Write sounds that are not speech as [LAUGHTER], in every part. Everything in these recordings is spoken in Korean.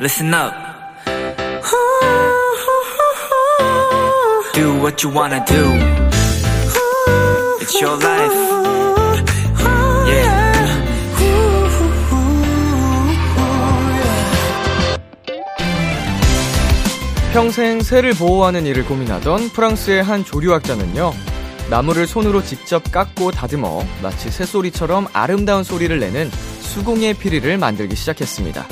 listen up. Do what you wanna do. It's your life. Yeah. 평생 새를 보호하는 일을 고민하던 프랑스의 한 조류학자는요, 나무를 손으로 직접 깎고 다듬어 마치 새소리처럼 아름다운 소리를 내는 수공예 피리를 만들기 시작했습니다.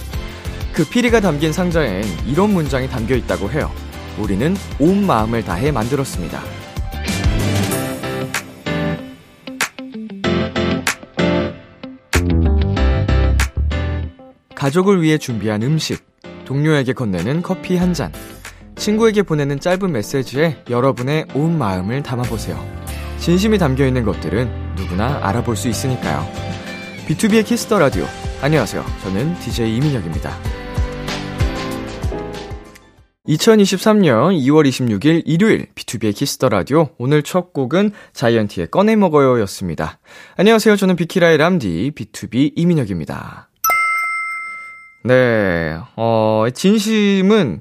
그 피리가 담긴 상자엔 이런 문장이 담겨 있다고 해요. 우리는 온 마음을 다해 만들었습니다. 가족을 위해 준비한 음식, 동료에게 건네는 커피 한 잔, 친구에게 보내는 짧은 메시지에 여러분의 온 마음을 담아보세요. 진심이 담겨 있는 것들은 누구나 알아볼 수 있으니까요. BTOB의 키스 더 라디오. 안녕하세요. 저는 DJ 이민혁입니다. 2023년 2월 26일 일요일 BTOB의 키스 더 라디오. 오늘 첫 곡은 자이언티의 꺼내 먹어요 였습니다. 안녕하세요. 저는 비키라의 람디 BTOB 이민혁입니다. 네. 어, 진심은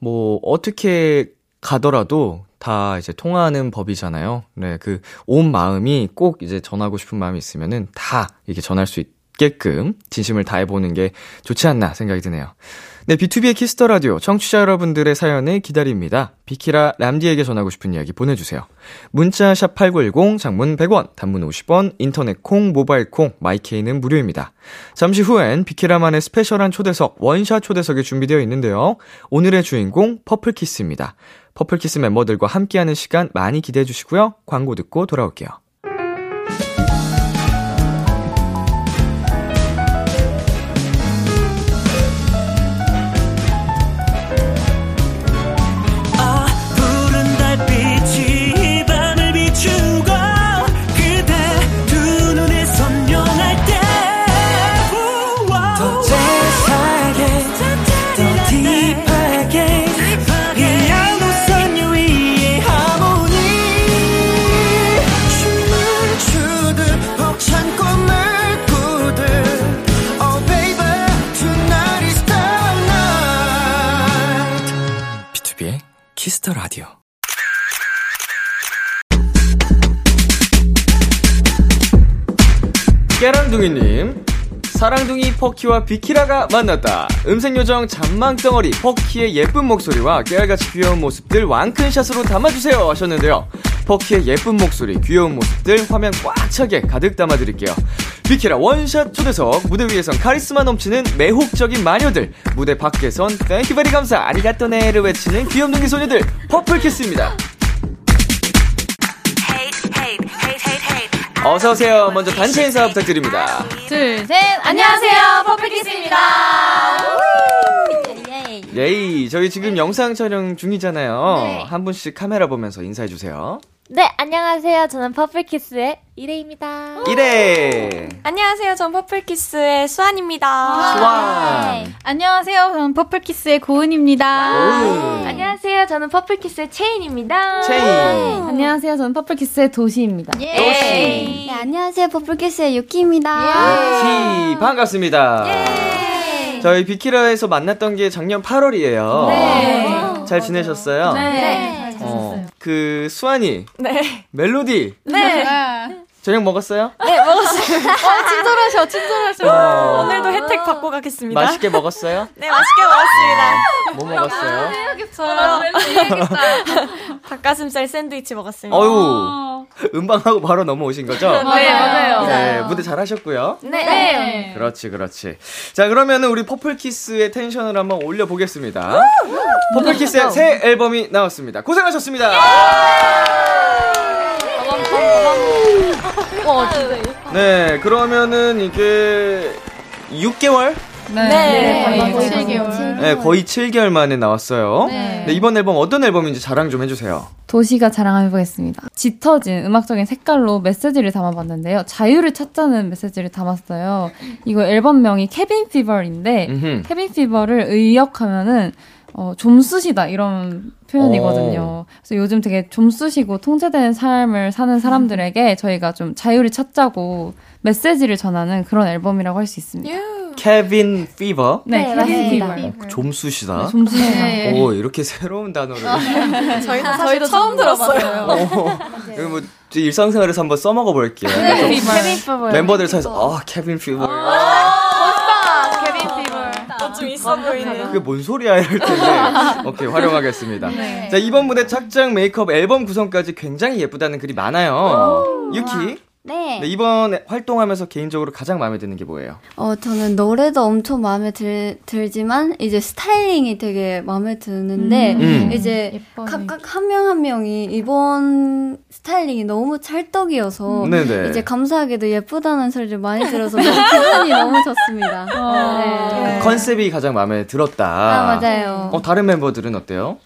뭐 어떻게 가더라도 다 이제 통하는 법이잖아요. 네, 그 온 마음이 꼭 이제 전하고 싶은 마음이 있으면은 다 이렇게 전할 수 있게끔 진심을 다해보는 게 좋지 않나 생각이 드네요. 네, BTOB의 키스 더 라디오 청취자 여러분들의 사연을 기다립니다. 비키라 람디에게 전하고 싶은 이야기 보내 주세요. 문자 샵 #8910 장문 100원, 단문 50원, 인터넷 콩, 모바일 콩, 마이케이는 무료입니다. 잠시 후엔 비키라만의 special한 초대석 원샷 초대석이 준비되어 있는데요. 오늘의 주인공 퍼플키스입니다. 퍼플키스 멤버들과 함께하는 시간 많이 기대해 주시고요. 광고 듣고 돌아올게요. 키스 더 라디오. 깨랑둥이님, 사랑둥이 퍼키와 비키라가 만났다. 음색요정 잔망덩어리 퍼키의 예쁜 목소리와 깨알같이 귀여운 모습들 완큰샷으로 담아주세요 하셨는데요. 퍼키의 예쁜 목소리, 귀여운 모습들 화면 꽉 차게 가득 담아드릴게요. 비키라 원샷 초대석, 무대 위에선 카리스마 넘치는 매혹적인 마녀들, 무대 밖에선 thank you very 감사, 아리가또네를 외치는 귀염둥이 소녀들, 퍼플키스입니다. 어서 오세요. 먼저 단체 인사 부탁드립니다. 둘, 셋. 안녕하세요. 퍼플키스입니다. 예이, 저희 지금 영상 촬영 중이잖아요. 네. 한 분씩 카메라 보면서 인사해 주세요. 네, 안녕하세요. 저는 퍼플키스의 이레입니다. 이레! 안녕하세요. 전 퍼플키스의 수안입니다. 수안! 안녕하세요. 저는 퍼플키스의 고은입니다. 오. 안녕하세요. 저는 퍼플키스의 채인입니다. 채인! 안녕하세요. 저는 퍼플키스의 도시입니다. 도시! 네, 안녕하세요. 퍼플키스의 유키입니다. 티, 반갑습니다. 저희 비키라에서 만났던 게 작년 8월이에요. 네. 잘 지내셨어요? 네. 어, 그, 수안이, 네. 멜로디, 네. [LAUGHS] [LAUGHS] 저녁 먹었어요? 네, 먹었어요. 어, 친절하셔, 친절하셔. 어, 오늘도 혜택 받고 가겠습니다. 맛있게 먹었어요? 네, 맛있게 먹었습니다. 뭐 먹었어요? 저요. 닭가슴살 샌드위치 먹었습니다. 어유 음방하고 바로 넘어오신 거죠? 네, 맞아요. 네, 무대 잘 하셨고요. 네. 그렇지, 그렇지. 자, 그러면은 우리 퍼플키스의 텐션을 한번 올려보겠습니다. 퍼플키스의 새 앨범이 나왔습니다. 고생하셨습니다. [LAUGHS] 네, 그러면은 이게 6개월? 네. 거의 거의 7개월. 네, 거의 7개월 만에 나왔어요. 네. 네, 이번 앨범 어떤 앨범인지 자랑 좀 해주세요. 도시가 자랑해보겠습니다. 짙어진 음악적인 색깔로 메시지를 담아봤는데요. 자유를 찾자는 메시지를 담았어요. 이거 앨범명이 Cabin Fever인데. Cabin Fever를 의역하면은 어, 좀 쑤시다 이런 표현이거든요. 그래서 요즘 되게 좀 쑤시고 통제되는 삶을 사는 사람들에게 저희가 좀 자유를 찾자고 메시지를 전하는 그런 앨범이라고 할 수 있습니다. Cabin Fever. 네, 네, Cabin. Fever. 좀 쑤시다. 좀 쑤시다. 오, 이렇게 새로운 단어를. 저희도 사실 처음 들었어요. 어, 이거 뭐, 제 일상생활에서 한번 써먹어 볼게요. Cabin Fever. 멤버들 사이에서, 아, Cabin Fever. 있어 보이는. 그게 뭔 소리야 이럴 텐데 [LAUGHS] 오케이 활용하겠습니다. 자 이번 무대 착장 메이크업 앨범 구성까지 굉장히 예쁘다는 글이 많아요. 유키 네. 네, 이번 활동하면서 개인적으로 가장 마음에 드는 게 뭐예요? 어, 저는 노래도 엄청 마음에 들, 들지만, 이제 스타일링이 되게 마음에 드는데, 음. 이제 예뻐요. 각각 한 명한 명이 이번 스타일링이 너무 찰떡이어서, 네네. 이제 감사하게도 예쁘다는 소리를 많이 들어서 기분이 너무 좋습니다. 네. 그 컨셉이 가장 마음에 들었다. 아, 맞아요. 어 다른 멤버들은 어때요?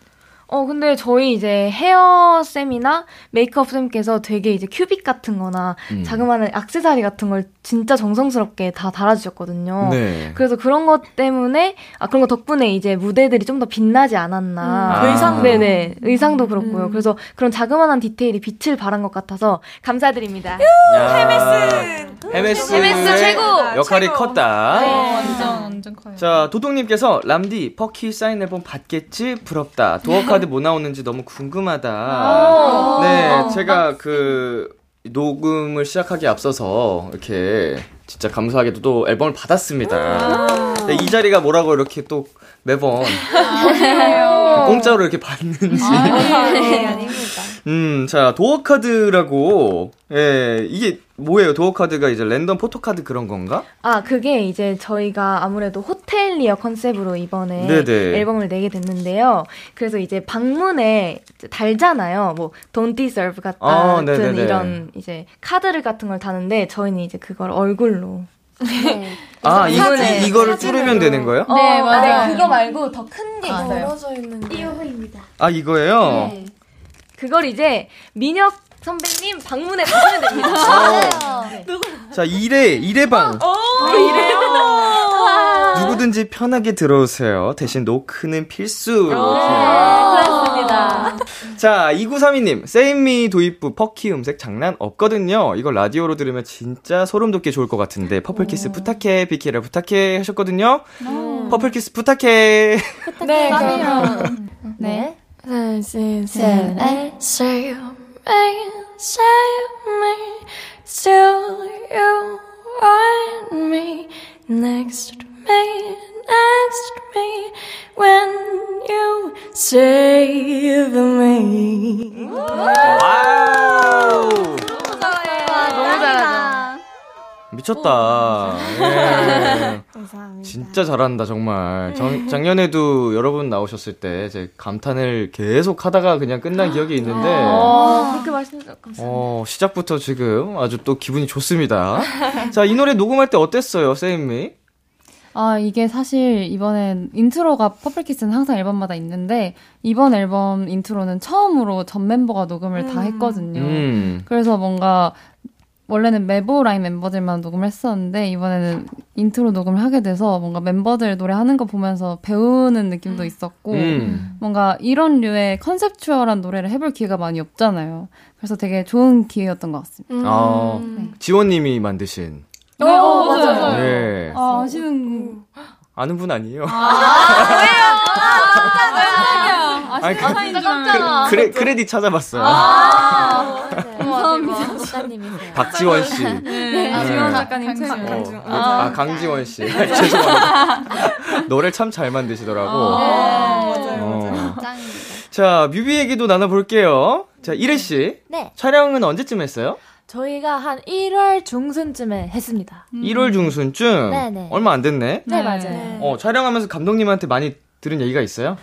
어, 근데 저희 이제 헤어쌤이나 메이크업쌤께서 되게 이제 큐빅 같은 거나 음. 자그마한 액세서리 같은 걸 진짜 정성스럽게 다 달아주셨거든요. 네. 그래서 그런 것 때문에, 아, 그런 거 덕분에 이제 무대들이 좀 더 빛나지 않았나. 음. 의상. 네네. 의상도 그렇고요. 그래서 그런 자그마한 디테일이 빛을 발한 것 같아서 감사드립니다. 헤메스 헤메스 헤메스 최고! 역할이 최고. 컸다. 어, 완전, 완전 커요. 자, 도동님께서 람디 퍼키 사인 앨범 받겠지? 부럽다. door card 뭐 나오는지 너무 궁금하다. 네, 제가 그 녹음을 시작하기 앞서서 이렇게 진짜 감사하게도 또 앨범을 받았습니다. 네, 이 자리가 뭐라고 이렇게 또 매번 공짜로 이렇게 받는지. 네, 아닙니다. [LAUGHS] 음, 자, 도어 카드라고. 예, 이게 뭐예요? 도어 카드가 이제 랜덤 포토 카드 그런 건가? 아, 그게 이제 저희가 아무래도 호텔리어 컨셉으로 이번에 네네. 앨범을 내게 됐는데요. 그래서 이제 방문에 이제 달잖아요. 뭐, don't deserve 같은 아. 이런 이제 카드를 같은 걸 다는데 저희는 이제 그걸 얼굴로. 네. 아, 이, 사진을- 이, 이거를 뚫으면 되는 거예요? 네, 어, 맞아요. 네, 그거 말고 더 큰 게 있어요. 멀어져 있는 게. 아, 이거예요? 네. 그걸 이제 민혁 선배님 방문에 가시면 됩니다. [LAUGHS] 자, 1회, 1회방. 누구든지 편하게 들어오세요. 대신 노크는 필수. 그렇 습니다. 자, 2932님, Save Me 도입부 퍼키 음색 장난 없거든요. 이거 라디오로 들으면 진짜 소름 돋게 좋을 것 같은데, 퍼플키스 부탁해, 비키라 부탁해 하셨거든요. 퍼플키스 부탁해. 네, 네. 하나, 둘, 셋. 셋. Say you me, say me, still you want me next to me, next to me when you save me. 와우! 너무. 미쳤다. 예. 감사합니다. 진짜 잘한다, 정말. 정- 작년에도 여러분 나오셨을 때, 제 감탄을 계속 하다가 그냥 끝난 기억이 있는데, 어, 그렇게 말씀해주셔서 감사합니다. 어, 시작부터 지금 아주 또 기분이 좋습니다. 자, 이 노래 녹음할 때 어땠어요, Save Me? 아, 이게 사실 이번엔 intro가 퍼플키스는 항상 앨범마다 있는데, 이번 앨범 intro는 처음으로 전 멤버가 녹음을 다 했거든요. 음. 그래서 뭔가, 원래는 메보 라인 멤버들만 녹음을 했었는데, 이번에는 인트로 녹음을 하게 돼서 뭔가 멤버들 노래하는 거 보면서 배우는 느낌도 있었고, 음. 뭔가 이런 류의 conceptual한 노래를 해볼 기회가 많이 없잖아요. 그래서 되게 좋은 기회였던 것 같습니다. 아, 지원님이 만드신. 어, 맞아요. 예. 아, 아시는. 아는 분 아니에요? 아, [LAUGHS] 아니, 그- 진짜 깜짝아. 크레, 크레딧 찾아봤어요. 감사합니다. 작가님이세요. 박지원 씨. 네, 아, 지원 네. 작가님 최고. 어, 아, 강지원 씨. [LAUGHS] 죄송합니다. 노래 참 잘 만드시더라고. 어. 짱입니다. 자, 뮤비 얘기도 나눠볼게요. 자, 이래 씨. 네. 촬영은 언제쯤 했어요? 저희가 한 1월 중순쯤에 했습니다. 1월 중순쯤? 네네. 얼마 안 됐네? 네, 맞아요. 어, 촬영하면서 감독님한테 많이 들은 얘기가 있어요?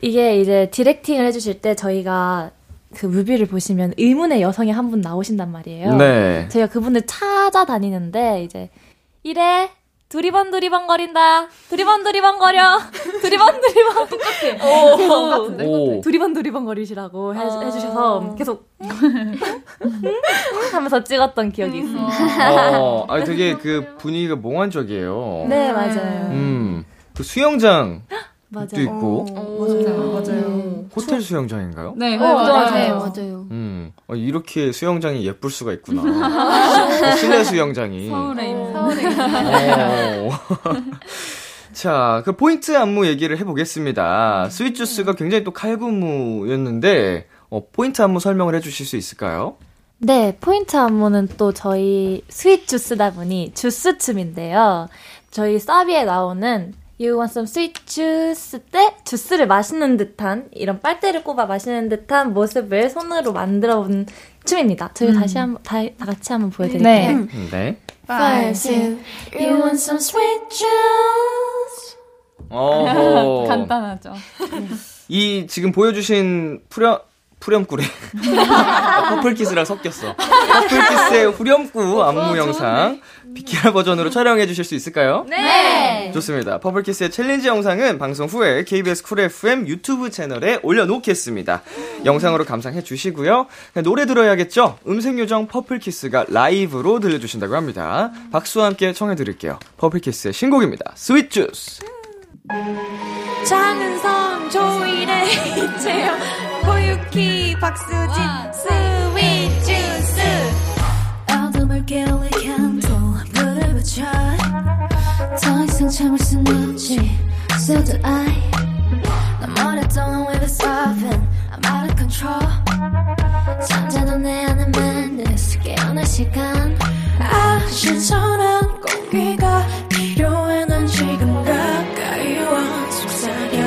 이게 이제 디렉팅을 해주실 때 저희가 그 뮤비를 보시면 의문의 여성이 한 분 나오신단 말이에요. 네. 제가 그분을 찾아다니는데 이제 이래 두리번 두리번 거린다 두리번 [LAUGHS] 두리번 거려 두리번 두리번 똑같아 오, 오. 두리번 두리번 거리시라고 해, 해주셔서 계속 [LAUGHS] 하면서 찍었던 기억이 있어요. 어, 아니 되게 그 분위기가 몽환적이에요. 네 맞아요. 음. 그 수영장도 [GASPS] 맞아요. 있고 맞아요, 맞아요. 호텔 수영장인가요? 네, 어, 맞아요. 맞아요. 네, 맞아요. 음. 음, 어, 이렇게 수영장이 예쁠 수가 있구나. 어, [LAUGHS] 실내 수영장이. 서울에 있는. 서울에 어. [LAUGHS] 자, 그 포인트 안무 얘기를 해보겠습니다. 스윗주스가 굉장히 또 칼군무였는데, 어, 포인트 안무 설명을 해주실 수 있을까요? 네, 포인트 안무는 또 저희 스윗 주스다 보니 주스 춤인데요. 저희 사비에 나오는 You want some sweet juice 때 주스를 마시는 듯한 이런 빨대를 꼽아 마시는 듯한 모습을 손으로 만들어 본 춤입니다. 저희 다시 한번 다, 다 같이 한번 보여드릴게요. 네. 네. Five, two, you want some sweet juice? [LAUGHS] 간단하죠. 이 지금 보여주신 후렴 후렴구래. 아, [LAUGHS] 퍼플키스랑 섞였어. 퍼플키스의 후렴구 안무 영상 비키라 버전으로 촬영해 주실 수 있을까요? 네. 좋습니다. 퍼플키스의 challenge 영상은 방송 후에 KBS 쿨 FM 유튜브 채널에 올려놓겠습니다. 영상으로 감상해 주시고요. 노래 들어야겠죠? 음색 요정 퍼플키스가 라이브로 들려주신다고 합니다. 박수와 함께 청해 드릴게요. 퍼플키스의 신곡입니다. 스윗 주스. 장은성 조이래 [LAUGHS] 이채영 모유키 박수진 스윗 주스. 어둠을 깨울 캔들 불을 붙여. 더 이상 참을 순 없지. So do I. 난 머릿동안 with this open I'm out of control. 잠자던 내 안에 madness 깨어날 시간. 아 신선한 공기가 필요해 난 지금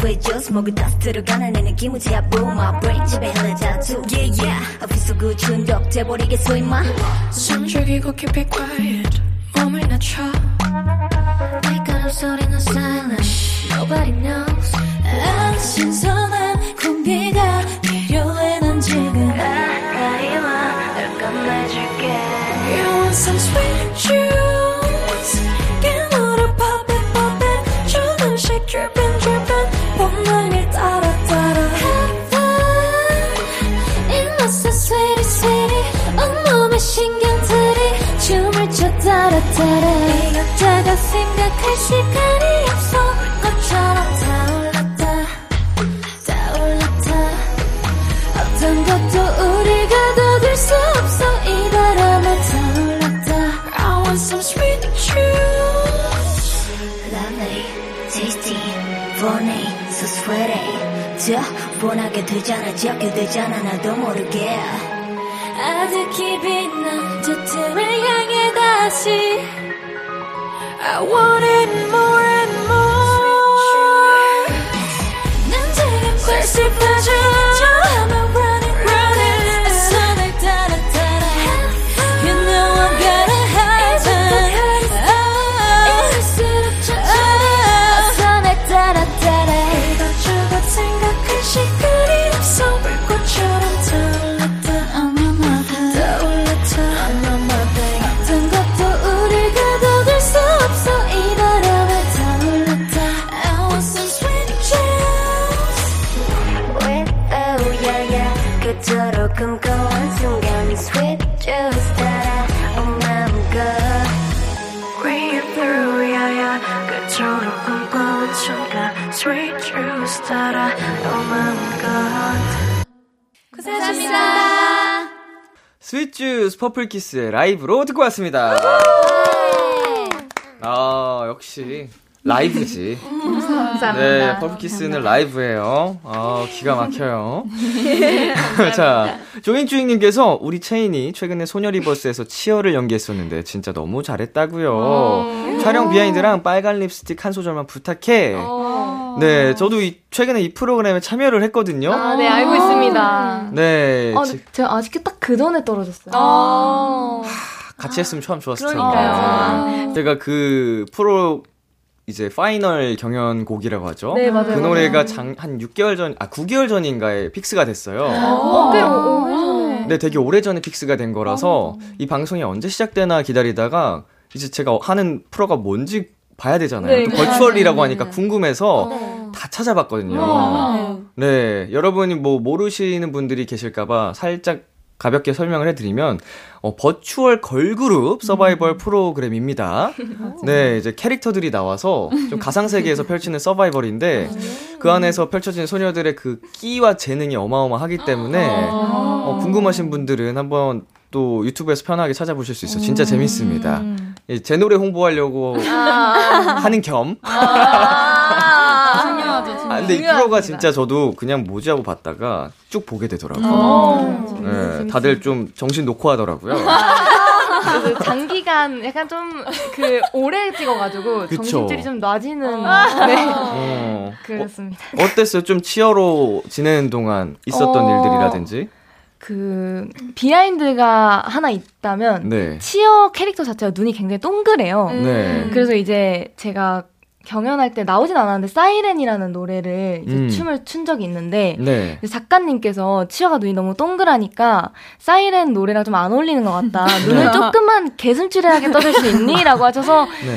sweet juice 목을 다 들어가는 내 느낌을 제압부 My brain 집에 흘러자 too Yeah yeah 어디서 그 중독돼버리겠어 임마 숨 죽이고 keep it quiet 따라 따라 이것저것 생각할 시간이 없어. 불꽃처럼 타올랐다. 타올랐다. 어떤 것도 우리 가둬둘 수 없어. 이 바람에 타올랐다. I want some sweet juice. Lovely tasty funny so sweaty. 저 원하게 되잖아. 적게 되잖아. 나도 모르게 아득히 빛난 저 틈을 향해 다시. I want it more and more. 난 지금 꿀씩 빠 스윗주스 퍼플키스의 라이브로 듣고 왔습니다. 아, 역시. 라이브지. 네, 퍼플키스는 라이브예요. 아, 기가 막혀요. [LAUGHS] [LAUGHS] 자, 조잉주잉님께서 우리 채인이 최근에 소녀리버스에서 치어를 연기했었는데 진짜 너무 잘했다고요. 촬영 behind랑 빨간 립스틱 한 소절만 부탁해. 네, 저도 이, 최근에 이 프로그램에 참여를 했거든요. 아, 네, 알고 있습니다. 네, 아, 지- 제가 아쉽게 딱그 전에 떨어졌어요. 어. 같이 했으면 참 좋았을 텐데. 그러니까요. 제가 그 프로 이제 final 경연곡이라고 하죠. 네, 맞아요, 그. 노래가 장, 한 6개월 전, 아, 9개월 전인가에 fix가 됐어요. 어, 꽤 오래전에. 네, 되게 오래전에 fix가 된 거라서 이 방송이 언제 시작되나 기다리다가 이제 제가 하는 프로가 뭔지 봐야 되잖아요. 네, 또. virtual이라고 하니까 네. 궁금해서 다 찾아봤거든요. 네, 여러분이 뭐 모르시는 분들이 계실까봐 살짝 가볍게 설명을 해드리면 어, 버추얼 걸그룹 서바이벌 프로그램입니다. 네, 이제 캐릭터들이 나와서 좀 가상 세계에서 펼치는 서바이벌인데 그 안에서 펼쳐진 소녀들의 그 끼와 재능이 어마어마하기 때문에 어, 궁금하신 분들은 한번 또 유튜브에서 편하게 찾아보실 수 있어요. 진짜 재밌습니다. 예, 제 노래 홍보하려고 하는 겸. 중요하죠, 아, 근데 이 프로가 진짜 저도 그냥 뭐지 하고 봤다가 쭉 보게 되더라고요. 어. 네, 다들 좀 정신 놓고 하더라고요. 그래서 장기간 약간 좀 그 오래 찍어가지고 그쵸. 정신줄이 좀 놔지는 아. 네 어, 그렇습니다. 어 땠어요? 좀 치어로 지내는 동안 있었던 어. 일들이라든지? 그 비하인드가 하나 있다면 네. 치어 캐릭터 자체가 눈이 굉장히 동그래요. 네. 그래서 이제 제가 경연할 때 나오진 않았는데 사이렌이라는 노래를 이제 음. 춤을 춘 적이 있는데 네. 작가님께서 치어가 눈이 너무 동그라니까 사이렌 노래랑 좀 안 어울리는 것 같다. 눈을 [LAUGHS] 조금만 개슴츠레하게 떠줄 수 있니? 라고 하셔서 네.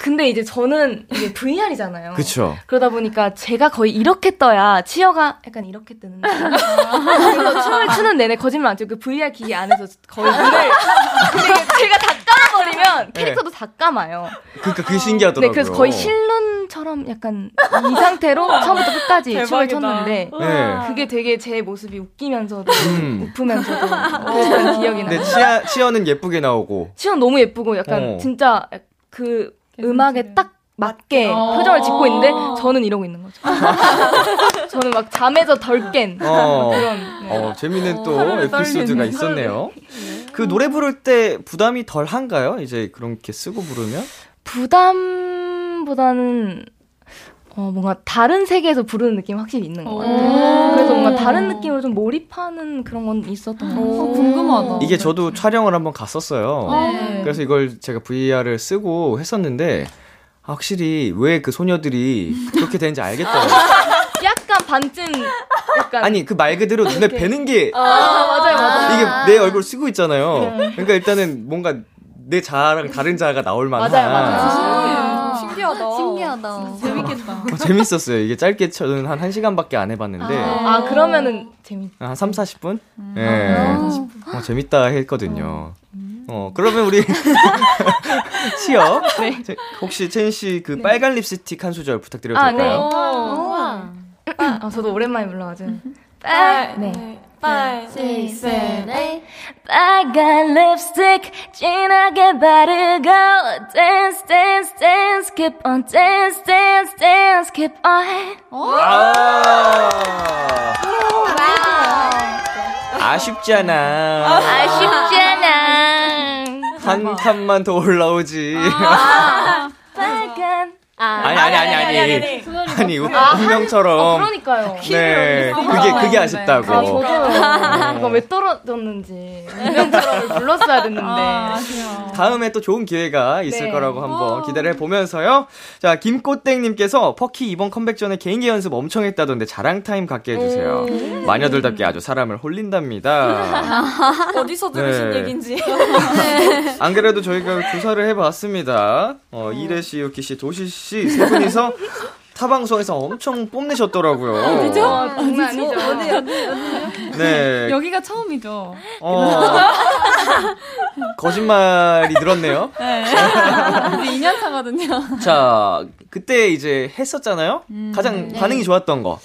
근데 이제 저는 이게 VR이잖아요. 그쵸. 그러다 보니까 제가 거의 이렇게 떠야 치어가 약간 이렇게 뜨는데 그래서 춤을 추는 내내 거짓말 안 치고 그 VR 기기 안에서 거의 눈을 제가 다 감아버리면 캐릭터도 다 감아요. 그니까 그게 신기하더라고요. 네, 그래서 거의 실눈처럼 약간 이 상태로 처음부터 끝까지 춤을 대박이다. 췄는데 네. 그게 되게 제 모습이 웃기면서도 음. 웃으면서도 [LAUGHS] 그랬던 기억이 나요. 근데 치아, 치어는 예쁘게 나오고. 치어 너무 예쁘고 약간 어. 진짜 그 음악에 딱 맞게 어. 표정을 짓고 있는데 저는 이러고 있는 거죠. [LAUGHS] 저는 막 잠에서 덜깬 어, 그런 네. 어, 재밌는 또 하루를 에피소드가 있었네요. 그 노래 부를 때 부담이 덜 한가요? 이제 그렇게 쓰고 부르면? 부담보다는 어, 뭔가 다른 세계에서 부르는 느낌이 확실히 있는 것 같아요. 그래서 뭔가 다른 느낌으로 좀 몰입하는 그런 건 있었던 것 같아요. 어, 궁금하다. 이게 저도 촬영을 한번 갔었어요. 네. 그래서 이걸 제가 VR을 쓰고 했었는데 확실히 왜 그 소녀들이 그렇게 되는지 알겠더라고요. [LAUGHS] 약간 반쯤 약간 아니 그 말 그대로 눈에 뵈는 게 아, 맞아요, 맞아요. 이게 내 얼굴 쓰고 있잖아요. 그러니까 일단은 뭔가 내 자아랑 다른 자아가 나올 만한 맞아요, 맞아요. 신기하다. 신기하다. 재밌겠다. 어, 재밌었어요. 이게 짧게 저는 한 1시간밖에 안 해봤는데 아, 그러면은 재밌. 한 3, 40분? 예. 어, 재밌다 했거든요. 어, 그러면 우리 [LAUGHS] 치어 제- 혹시 채인 씨그 빨간 립스틱 한 소절 부탁드려도 아, 네. 될까요? 아, 저도 오랜만에 불러가지고. 빨, 네. 빨, six, seven, eight. 빨간 립스틱 진하게 바르고 dance dance dance keep on dance dance dance keep on 아, 아쉽잖아. 아쉽잖아 한 칸만 더 올라오지. 빨간 아니, 아니, 아니, 아니. 아니, 운- 운명처럼. 그러니까요. 네, 그게, 그게 아쉽다고. 아, 저도 이거 왜 떨어졌는지 운명처럼을 불렀어야 됐는데. 다음에 또 좋은 기회가 있을 네. 거라고 한번 기대를 해 보면서요. 자, 김꽃땡님께서 퍼키 이번 컴백 전에 개인기 연습 엄청 했다던데 자랑 타임 갖게 해주세요. 마녀들답게 아주 사람을 홀린답니다. [LAUGHS] 어디서 들으신 네. 얘긴지. [LAUGHS] 안 그래도 저희가 조사를 해봤습니다. 어, 이래 씨, 유키 씨, 도시 씨 세 분이서 타 방송에서 엄청 뽐내셨더라고요. 아, 장난 아니죠. 네. 여기가 처음이죠. 어, [LAUGHS] 거짓말이 늘었네요. 네. 이제 2년 차거든요. 자, 그때 이제 했었잖아요? 음. 가장 네. 반응이 좋았던 거.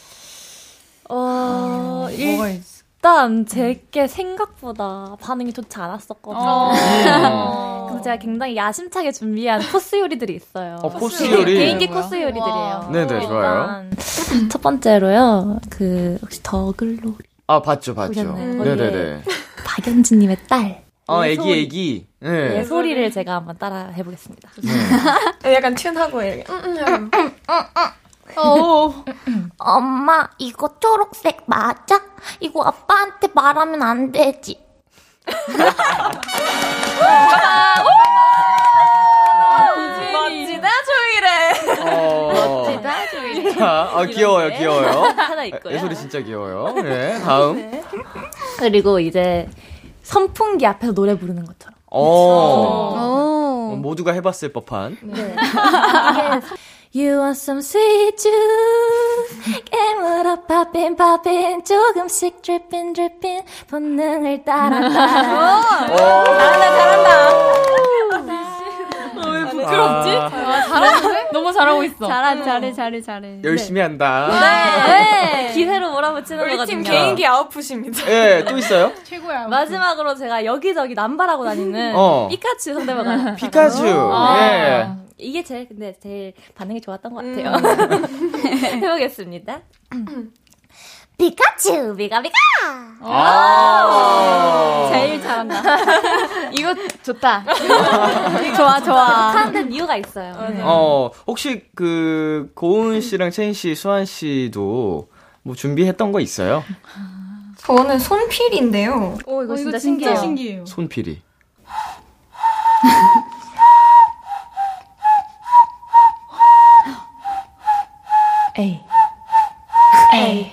어, 뭐가 있어? 일단 제게 생각보다 반응이 좋지 않았었거든요. 어. [LAUGHS] 그래서 제가 굉장히 야심차게 준비한 코스 요리들이 있어요. 어, 코스 요리? 개인기? 코스 요리들이에요. 네네, 좋아요. 일단 첫 번째로요. 그 혹시 더글로 아, 봤죠, 봤죠. 네네네. 박연진님의 딸 어, 애기. 애기. 네. 예 소리를 제가 한번 따라 해보겠습니다. 약간 튠하고 이렇게. [LAUGHS] 엄마 이거 초록색 맞아? 이거 아빠한테 말하면 안 되지 멋지다, 조이래. 자, 아, 귀여워요, 귀여워요. 하나 있고요. 예솔이 진짜 귀여워요. 네, 다음. 그리고 이제 선풍기 앞에서 노래 부르는 것처럼. 어. 오. 모두가 해봤을 법한. 네. [LAUGHS] You want some sweet juice? 깨물어 popping popping 조금씩 dripping dripping 본능을 따라 따라 잘한다, 잘한다. 왜 부끄럽지? 잘하는데? 너무 잘하고 있어. 잘하, 잘해, 잘해, 잘해. 열심히 한다. 네. 기세로 몰아붙이는 우리 거거든요. 팀 개인기 아웃풋입니다. 예, 또 있어요? 최고야. 마지막으로 제가 여기저기 남발하고 다니는 어. 피카츄 성대모사. 피카츄. 아. 예. 이게 제일 근데 제일 반응이 좋았던 것 같아요. [LAUGHS] 해보겠습니다. [CLEARS THROAT] 피카츄 비가비가 아. 제일 잘한다. [LAUGHS] 이거 좋다. 좋아 좋아. 하는 이유가 있어요. 어, 혹시 그, 고은 씨랑 채인 씨, 수환 씨도 뭐 준비했던 거 있어요? 저는 손필인데요. 오 이거 어, 진짜 이거 신기해요. 진짜 신기해요. 손필이. [LAUGHS] 에이. 에이.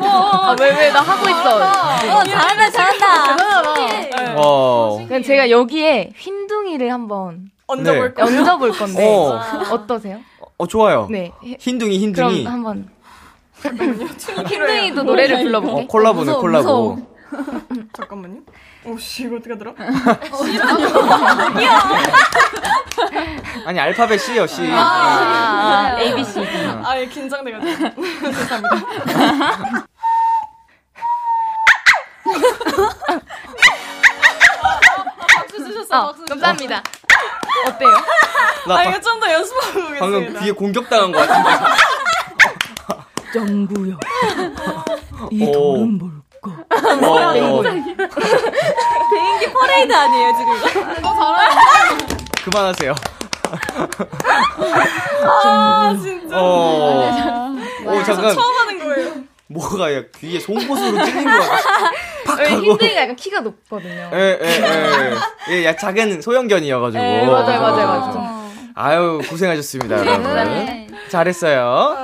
아, 왜, 왜, 나 하고 있어. 어 잘한다 잘한다. 어. 그럼 제가 여기에 흰둥이를 한번 얹어볼 네. 얹어볼 건데. 어. 어떠세요? 어, 좋아요. 네. 흰둥이, 그럼 흰둥이. 한번. 흰둥이도 노래를 불러볼게. 어, 콜라보네, 무서워, 콜라보. 무서워. [LAUGHS] 잠깐만요. 오씨 이거 어떻게 하더라? [LAUGHS] 아니, 알파벳 C요, C. 아, 아, A, B, C, D. 아, 예, 긴장돼가지고. [LAUGHS] 죄송합니다. 박수 주셨어요, 어, 박수. 감사합니다. 어때요? 나 아, 방- 이거 좀 더 연습하고 오겠습니다. 방금 귀에 공격당한 것 같은데. 정구요. 이 돌은 뭘 까? [LAUGHS] 비행기 퍼레이드 아니에요 지금 이거? [LAUGHS] 그만하세요. 아, 진짜. 어. 오, 잠깐. 처음 하는 거예요. 뭐가 야, 귀에 송곳으로 찔린 것 같아. [LAUGHS] 팍왜 하고. 흰둥이가 약간 키가 높거든요. 예, 예, 예. 예, 야, 작은 소형견이어가지고. 네, 맞아요, 맞아요, 맞아요. 아유, 고생하셨습니다, 여러분. 네. 잘했어요.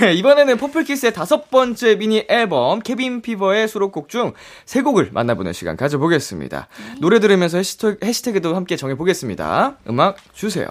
네, 이번에는 퍼플키스의 다섯 번째 미니 앨범 Cabin Fever의 수록곡 중 세 곡을 만나보는 시간 가져보겠습니다. 노래 들으면서 해시태그, 해시태그도 함께 정해보겠습니다. 음악 주세요.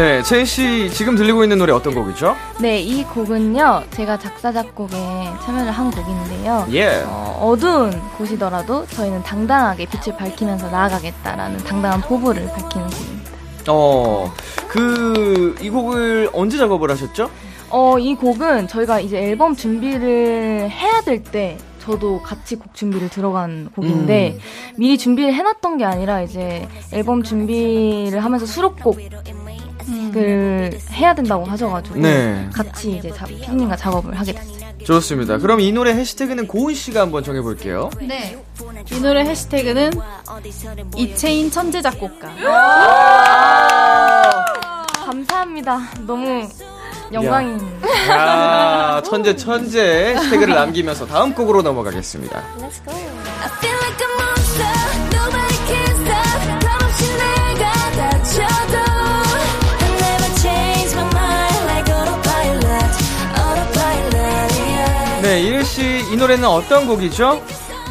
네, 채인 씨 지금 들리고 있는 노래 어떤 곡이죠? 네, 이 곡은요, 제가 작사, 작곡에 참여를 한 곡인데요. 예. 어, 어두운 곳이더라도 저희는 당당하게 빛을 밝히면서 나아가겠다라는 당당한 포부를 밝히는 곡입니다. 어, 그, 이 곡을 언제 작업을 하셨죠? 어, 이 곡은 저희가 이제 앨범 준비를 해야 될때 저도 같이 곡 준비를 들어간 곡인데 음. 미리 준비를 해놨던 게 아니라 이제 앨범 준비를 하면서 수록곡 을 해야 된다고 하셔가지고 네. 같이 이제 자, 피디님과 작업을 하게 됐어요. 좋습니다. 그럼 이 노래 해시태그는 고은 씨가 한번 정해볼게요. 네. 이 노래 해시태그는 이채인 천재 작곡가. 감사합니다. 너무 영광입니다. 야, 천재 천재 해시태그를 남기면서 다음 곡으로 넘어가겠습니다. I feel 씨, 이 노래는 어떤 곡이죠?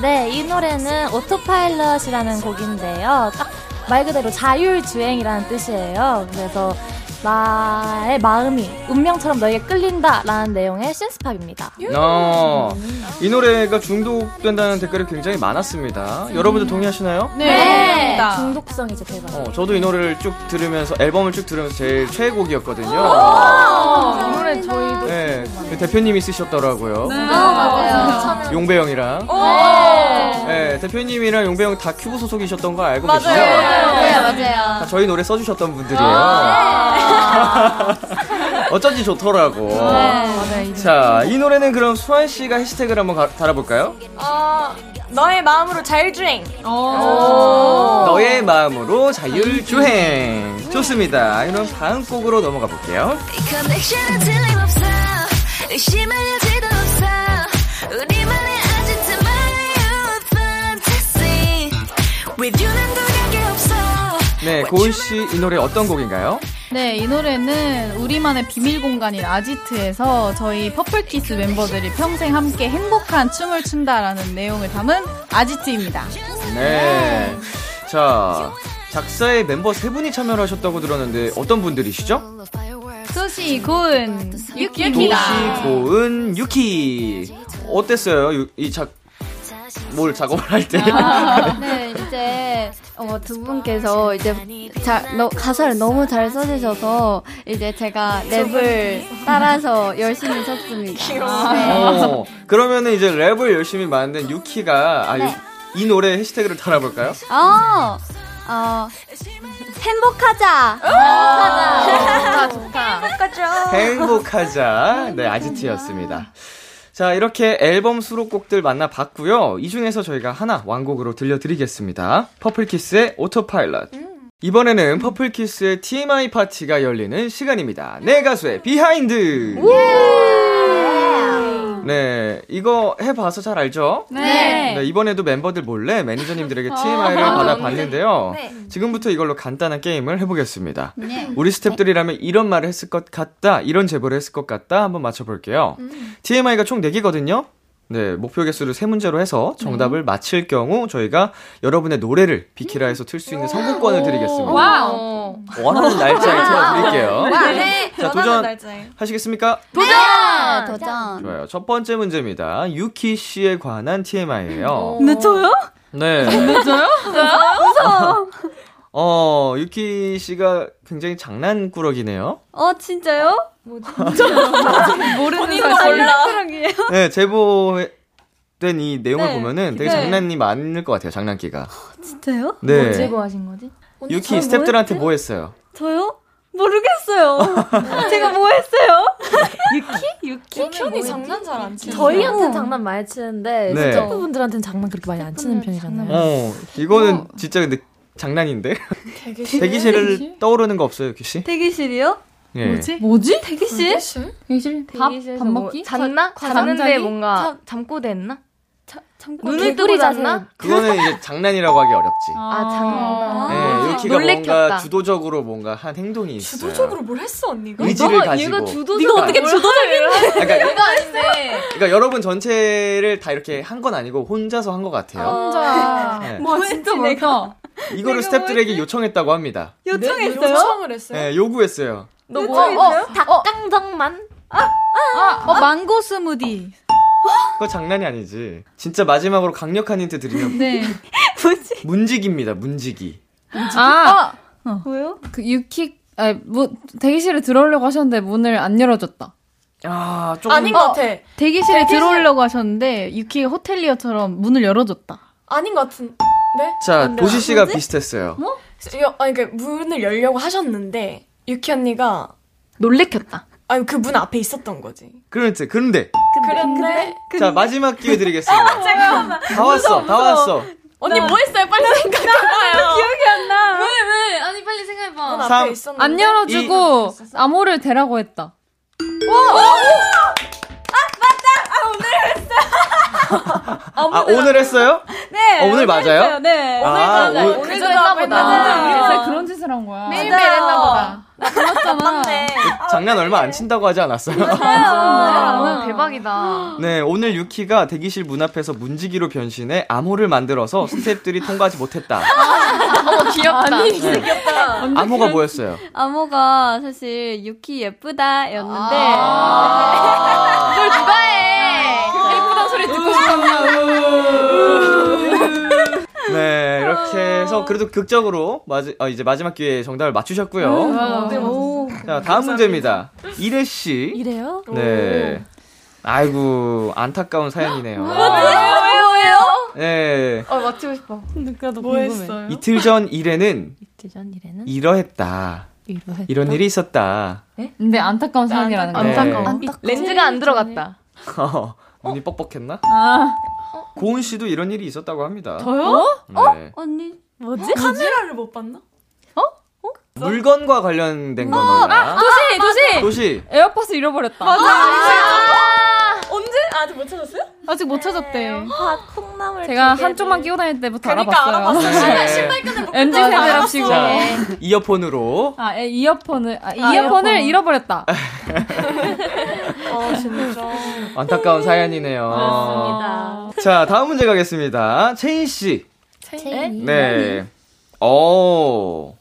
네, 이 노래는 오토파일럿이라는 곡인데요. 딱 말 그대로 자율주행이라는 뜻이에요. 그래서 나의 마음이 운명처럼 너에게 끌린다라는 내용의 신스팝입니다. 어, 이 노래가 중독된다는 댓글이 굉장히 많았습니다. 여러분들 동의하시나요? 네. 중독성이 진짜 대박. 어, 저도 이 노래를 쭉 들으면서 앨범을 쭉 들으면서 제일 최애곡이었거든요. 이 노래 저희도 네, 그 대표님이 쓰셨더라고요. 맞아요. 용배영이랑. 네, 대표님이랑 용배영 다 큐브 소속이셨던 거 알고 계시죠? 맞아요, 맞아요. 다 저희 노래 써주셨던 분들이에요. 아. 어쩐지 좋더라고. 네, 아, 네 자, 이 노래는 그럼 수환 씨가 해시태그를 한번 가- 달아볼까요? 어, 너의 마음으로 자율주행. 어. 너의 마음으로 자율주행. 좋습니다. 그럼 다음 곡으로 넘어가 볼게요. 네, 고은 씨 이 노래 어떤 곡인가요? 네, 이 노래는 우리만의 비밀 공간인 아지트에서 저희 퍼플키스 멤버들이 평생 함께 행복한 춤을 춘다라는 내용을 담은 아지트입니다. 네. 자, 작사에 멤버 세 분이 참여를 하셨다고 들었는데 어떤 분들이시죠? 소시, 고은, 도시, 유키입니다. 고은, 유키. 어땠어요? 유- 이 작, 뭘 작업을 할 때? 네, 이제 어, 두 분께서 이제 잘, 너, 가사를 너무 잘 써주셔서 이제 제가 랩을 따라서 열심히 썼습니다. 네. 어, 그러면은 이제 랩을 열심히 만든 유키가 아, 네. 이, 이 노래 해시태그를 달아볼까요? 어, 어, 행복하자. 좋다, 좋다. 행복하자. 네, 아지트였습니다. 자, 이렇게 앨범 수록곡들 만나봤고요. 이 중에서 저희가 하나 완곡으로 들려드리겠습니다. 퍼플키스의 Autopilot. 이번에는 퍼플키스의 TMI 파티가 열리는 시간입니다. 내 가수의 behind. 네, 이거 해봐서 잘 알죠? 네. 네, 이번에도 멤버들 몰래 매니저님들에게 TMI를 받아봤는데요. 지금부터 이걸로 간단한 게임을 해보겠습니다. 우리 스탭들이라면 이런 말을 했을 것 같다, 이런 제보를 했을 것 같다, 한번 맞춰볼게요. TMI가 총 4개거든요? 네, 목표 개수를 세 문제로 해서 정답을 맞힐 경우 저희가 여러분의 노래를 비키라에서 틀 수 있는 선곡권을 드리겠습니다. 와우. 원하는 날짜에 틀어드릴게요. 네. 자, 도전 하시겠습니까? 도전! 도전. 좋아요. 첫 번째 문제입니다. 유키 씨에 관한 TMI예요. 네, 저요? 네. 저요? 어, 유키 씨가 굉장히 장난꾸러기네요. 어, 진짜요? [LAUGHS] 모르는 사실. 네, 제보된 이 내용을 네. 보면은 되게 네. 장난이 많을 것 같아요, 장난기가. [GASPS] 진짜요? 네. 제보 하신 거지? 유키 스탭들한테 뭐 했어요? 저요? 모르겠어요. [LAUGHS] 제가 뭐 했어요? [LAUGHS] 유키언니 장난 잘 안 치는 저희한테는 장난 많이 치는데 네. 스태프분들한테는 장난 그렇게 많이 안 치는 편이잖아요. 어, 이거는 진짜 근데 장난인데? 대기실을 떠오르는 거 없어요, 유키 씨? 대기실이요? 예. 뭐지? 대기실? 대기실? 밥, 대기실에서 밥뭐 먹기? 잤나? 자- 잤는데? 뭔가 잠꼬대 했나? 잠깐. 눈을 뜨고 잤나? 그거는 이제 장난이라고 하기 어렵지. 아, 장난. 네, 유키가 놀래켰다. 뭔가 주도적으로 뭔가 한 행동이 있어요. 주도적으로 뭘 했어 언니가? 의지를 가지고. 얘가 주도적. 네가 어떻게 주도적인 그러니까, 이거 아닌데. 그러니까 여러분 전체를 다 이렇게 한 건 아니고 혼자서 한 것 같아요. 혼자. 네. 와, 진짜 많다. 이거를 스탭들에게 요청했다고 합니다. 요청했어요? 요청을 했어요? 네, 요구했어요. 너 뭐, 어, 닭강정만? 어, 망고 스무디. 그거 장난이 아니지. 진짜 마지막으로 강력한 힌트 드리면 네. [LAUGHS] 문지기입니다. 문지기. 아, 뭐요? 그 유키, 아, 뭐, 대기실에 들어오려고 하셨는데 문을 안 열어줬다. 아, 조금 아닌 것 같아. 대기실에 들어오려고 하셨는데 유키가 호텔리어처럼 문을 열어줬다. 아닌 것 같은데? 자, 도시 씨가 비슷했어요. 여- 아니 그 문을 열려고 하셨는데 유키 언니가 놀래켰다. 아니 그 문 앞에 있었던 거지. 그런데 그런데 그런데 자, 마지막 기회 드리겠습니다. 다 왔어. 다 왔어. 언니 뭐 했어요? 빨리 생각해봐요. 왜, 왜? 아니, 빨리 생각해봐. 문 앞에 삼. 있었는데 안 열어주고 암호를 대라고 했다. [LAUGHS] 아, 오늘 했어요? 네. 어, 오늘 맞아요? 네. 아, 오늘 오늘도 했나 보다. 그런 짓을 한 거야. 매일매일 했나 보다. 나 불렀잖아. 장난 얼마 안 친다고 하지 않았어요? 아, 대박이다. 네, 오늘 유키가 대기실 문 앞에서 문지기로 변신해 암호를 만들어서 스태프들이 통과하지 못했다. 어머, 귀엽다. 네. 암호가 뭐였어요? 암호가 사실 유키 예쁘다 였는데 [LAUGHS] 이걸 누가 해? 예쁘다 소리 듣고 네, 이렇게 해서 그래도 극적으로 마지, 어, 이제 마지막 기회에 정답을 맞추셨고요. 자, 다음 문제입니다. 이래 씨. 이래요? 네. 아이고, 안타까운 사연이네요. 왜요, 왜요? 네. 어, 맞추고 싶어. 뭐 했어요? 이틀 전 이래는 이전 이래는 이러했다. 이러했다. 이런 일이 있었다. 근데 안타까운 사연이라는 거야. 네. 안타까워. 렌즈가 안 들어갔다. 어, 눈이 뻑뻑했나? 아, 고은 씨도 이런 일이 있었다고 합니다. 저요? 네. 언니 뭐지? 카메라를 못 봤나? 물건과 관련된 겁니다. 도시, 도시! 도시. 에어팟을 잃어버렸다. 언제? 아직 못 찾았어요? 아직 못 찾았대. 아, 콩나물. 제가. 한쪽만 끼고 다닐 때부터 그러니까 알아봤어요. 네. MZ 세대랍시고. 자, 이어폰으로. 아, 에, 이어폰을, 아, 아, 이어폰을 이어폰. 잃어버렸다. 아 [LAUGHS] 진짜. 안타까운 사연이네요. 맞습니다. 자, 다음 문제 가겠습니다. 채인 씨. 체인. 네. 어.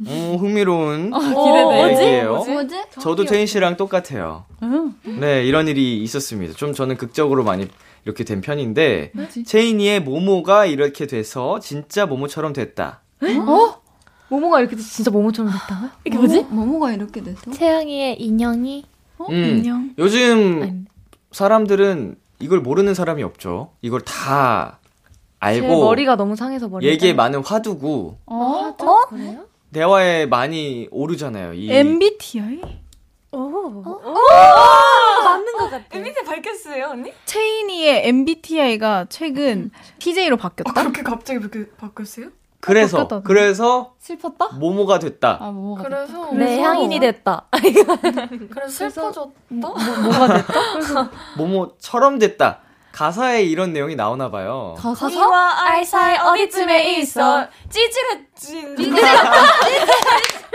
음, 흥미로운 기대돼. 얘기예요. 뭐지? 저도 채인 씨랑 똑같아요. 응. 네, 이런 일이 있었습니다. 좀 저는 극적으로 많이 이렇게 된 편인데, 채인이의 모모가 이렇게 돼서 진짜 모모처럼 됐다. 모모가 이렇게 진짜 모모처럼 됐다고요? 이게 뭐지? 모모가 이렇게 됐어? 채영이의 인형이 음, 요즘 사람들은 이걸 모르는 사람이 없죠. 이걸 다제 알고 머리가 너무 상해서 머리가 얘기에 많은 화두고 어? 그래요? 대화에 많이 오르잖아요. 이 MBTI? 맞는 것 같아. MBTI 밝혔어요 언니? 체인이의 MBTI가 최근 TJ로 아, 바뀌었다? 그렇게 갑자기 그렇게 바꿨어요? 그래서 바뀌었다. 그래서 슬펐다? 모모가 됐다. 아, 뭐가 그래서 네, 향인이 됐다. [LAUGHS] 그래서 슬퍼졌다. 모모처럼 됐다. 가사에 이런 내용이 나오나 봐요. 가사? 이와 알 사이 어디쯤에 있어 찌질해진 찌질해졌다 [LAUGHS]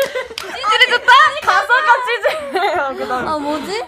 가사가 찌질해요 그다음 아, 뭐지?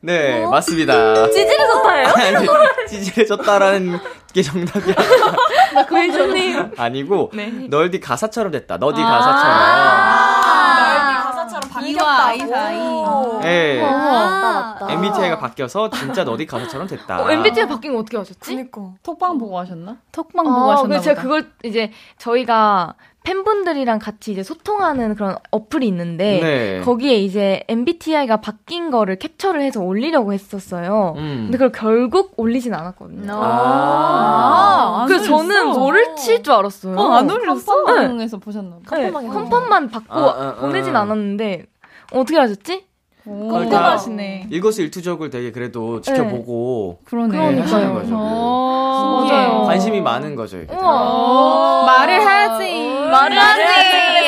네, 맞습니다. 찌질해졌다예요? 아니, 찌질해졌다라는 게 정답이 아니라. 아니고, 널디 가사처럼 됐다. 너디 가사처럼. 나연이 가사처럼 이와 아이 바뀌었다고 사이. 예. 맞다, 맞다. MBTI가 바뀌어서 진짜 너디 가사처럼 됐다. 어, MBTI 바뀐 거 어떻게 아셨지? 그니까 톡방 보고 하셨나? 톡방 보고 아, 하셨나 제가. 그걸 이제 저희가 팬분들이랑 같이 이제 소통하는 그런 어플이 있는데 네. 거기에 이제 MBTI가 바뀐 거를 캡처를 해서 올리려고 했었어요. 음. 근데 그걸 결국 올리진 않았거든요. 아. 안 그래서 저는 올렸어. 뭐를 칠 줄 알았어요. 어, 안 올렸어? 컴방에서 보셨나 봐. 네, 컴펌하게 컴펌만 받고 아, 아, 아. 보내진 않았는데 어떻게 하셨지? 꼼꼼하시네. 일거수일투족을 되게 그래도 지켜보고 그러네. 네, 하시는 거죠. 어, 맞아요. 관심이 많은 거죠. 이게. 말을 하지. 말을 하지.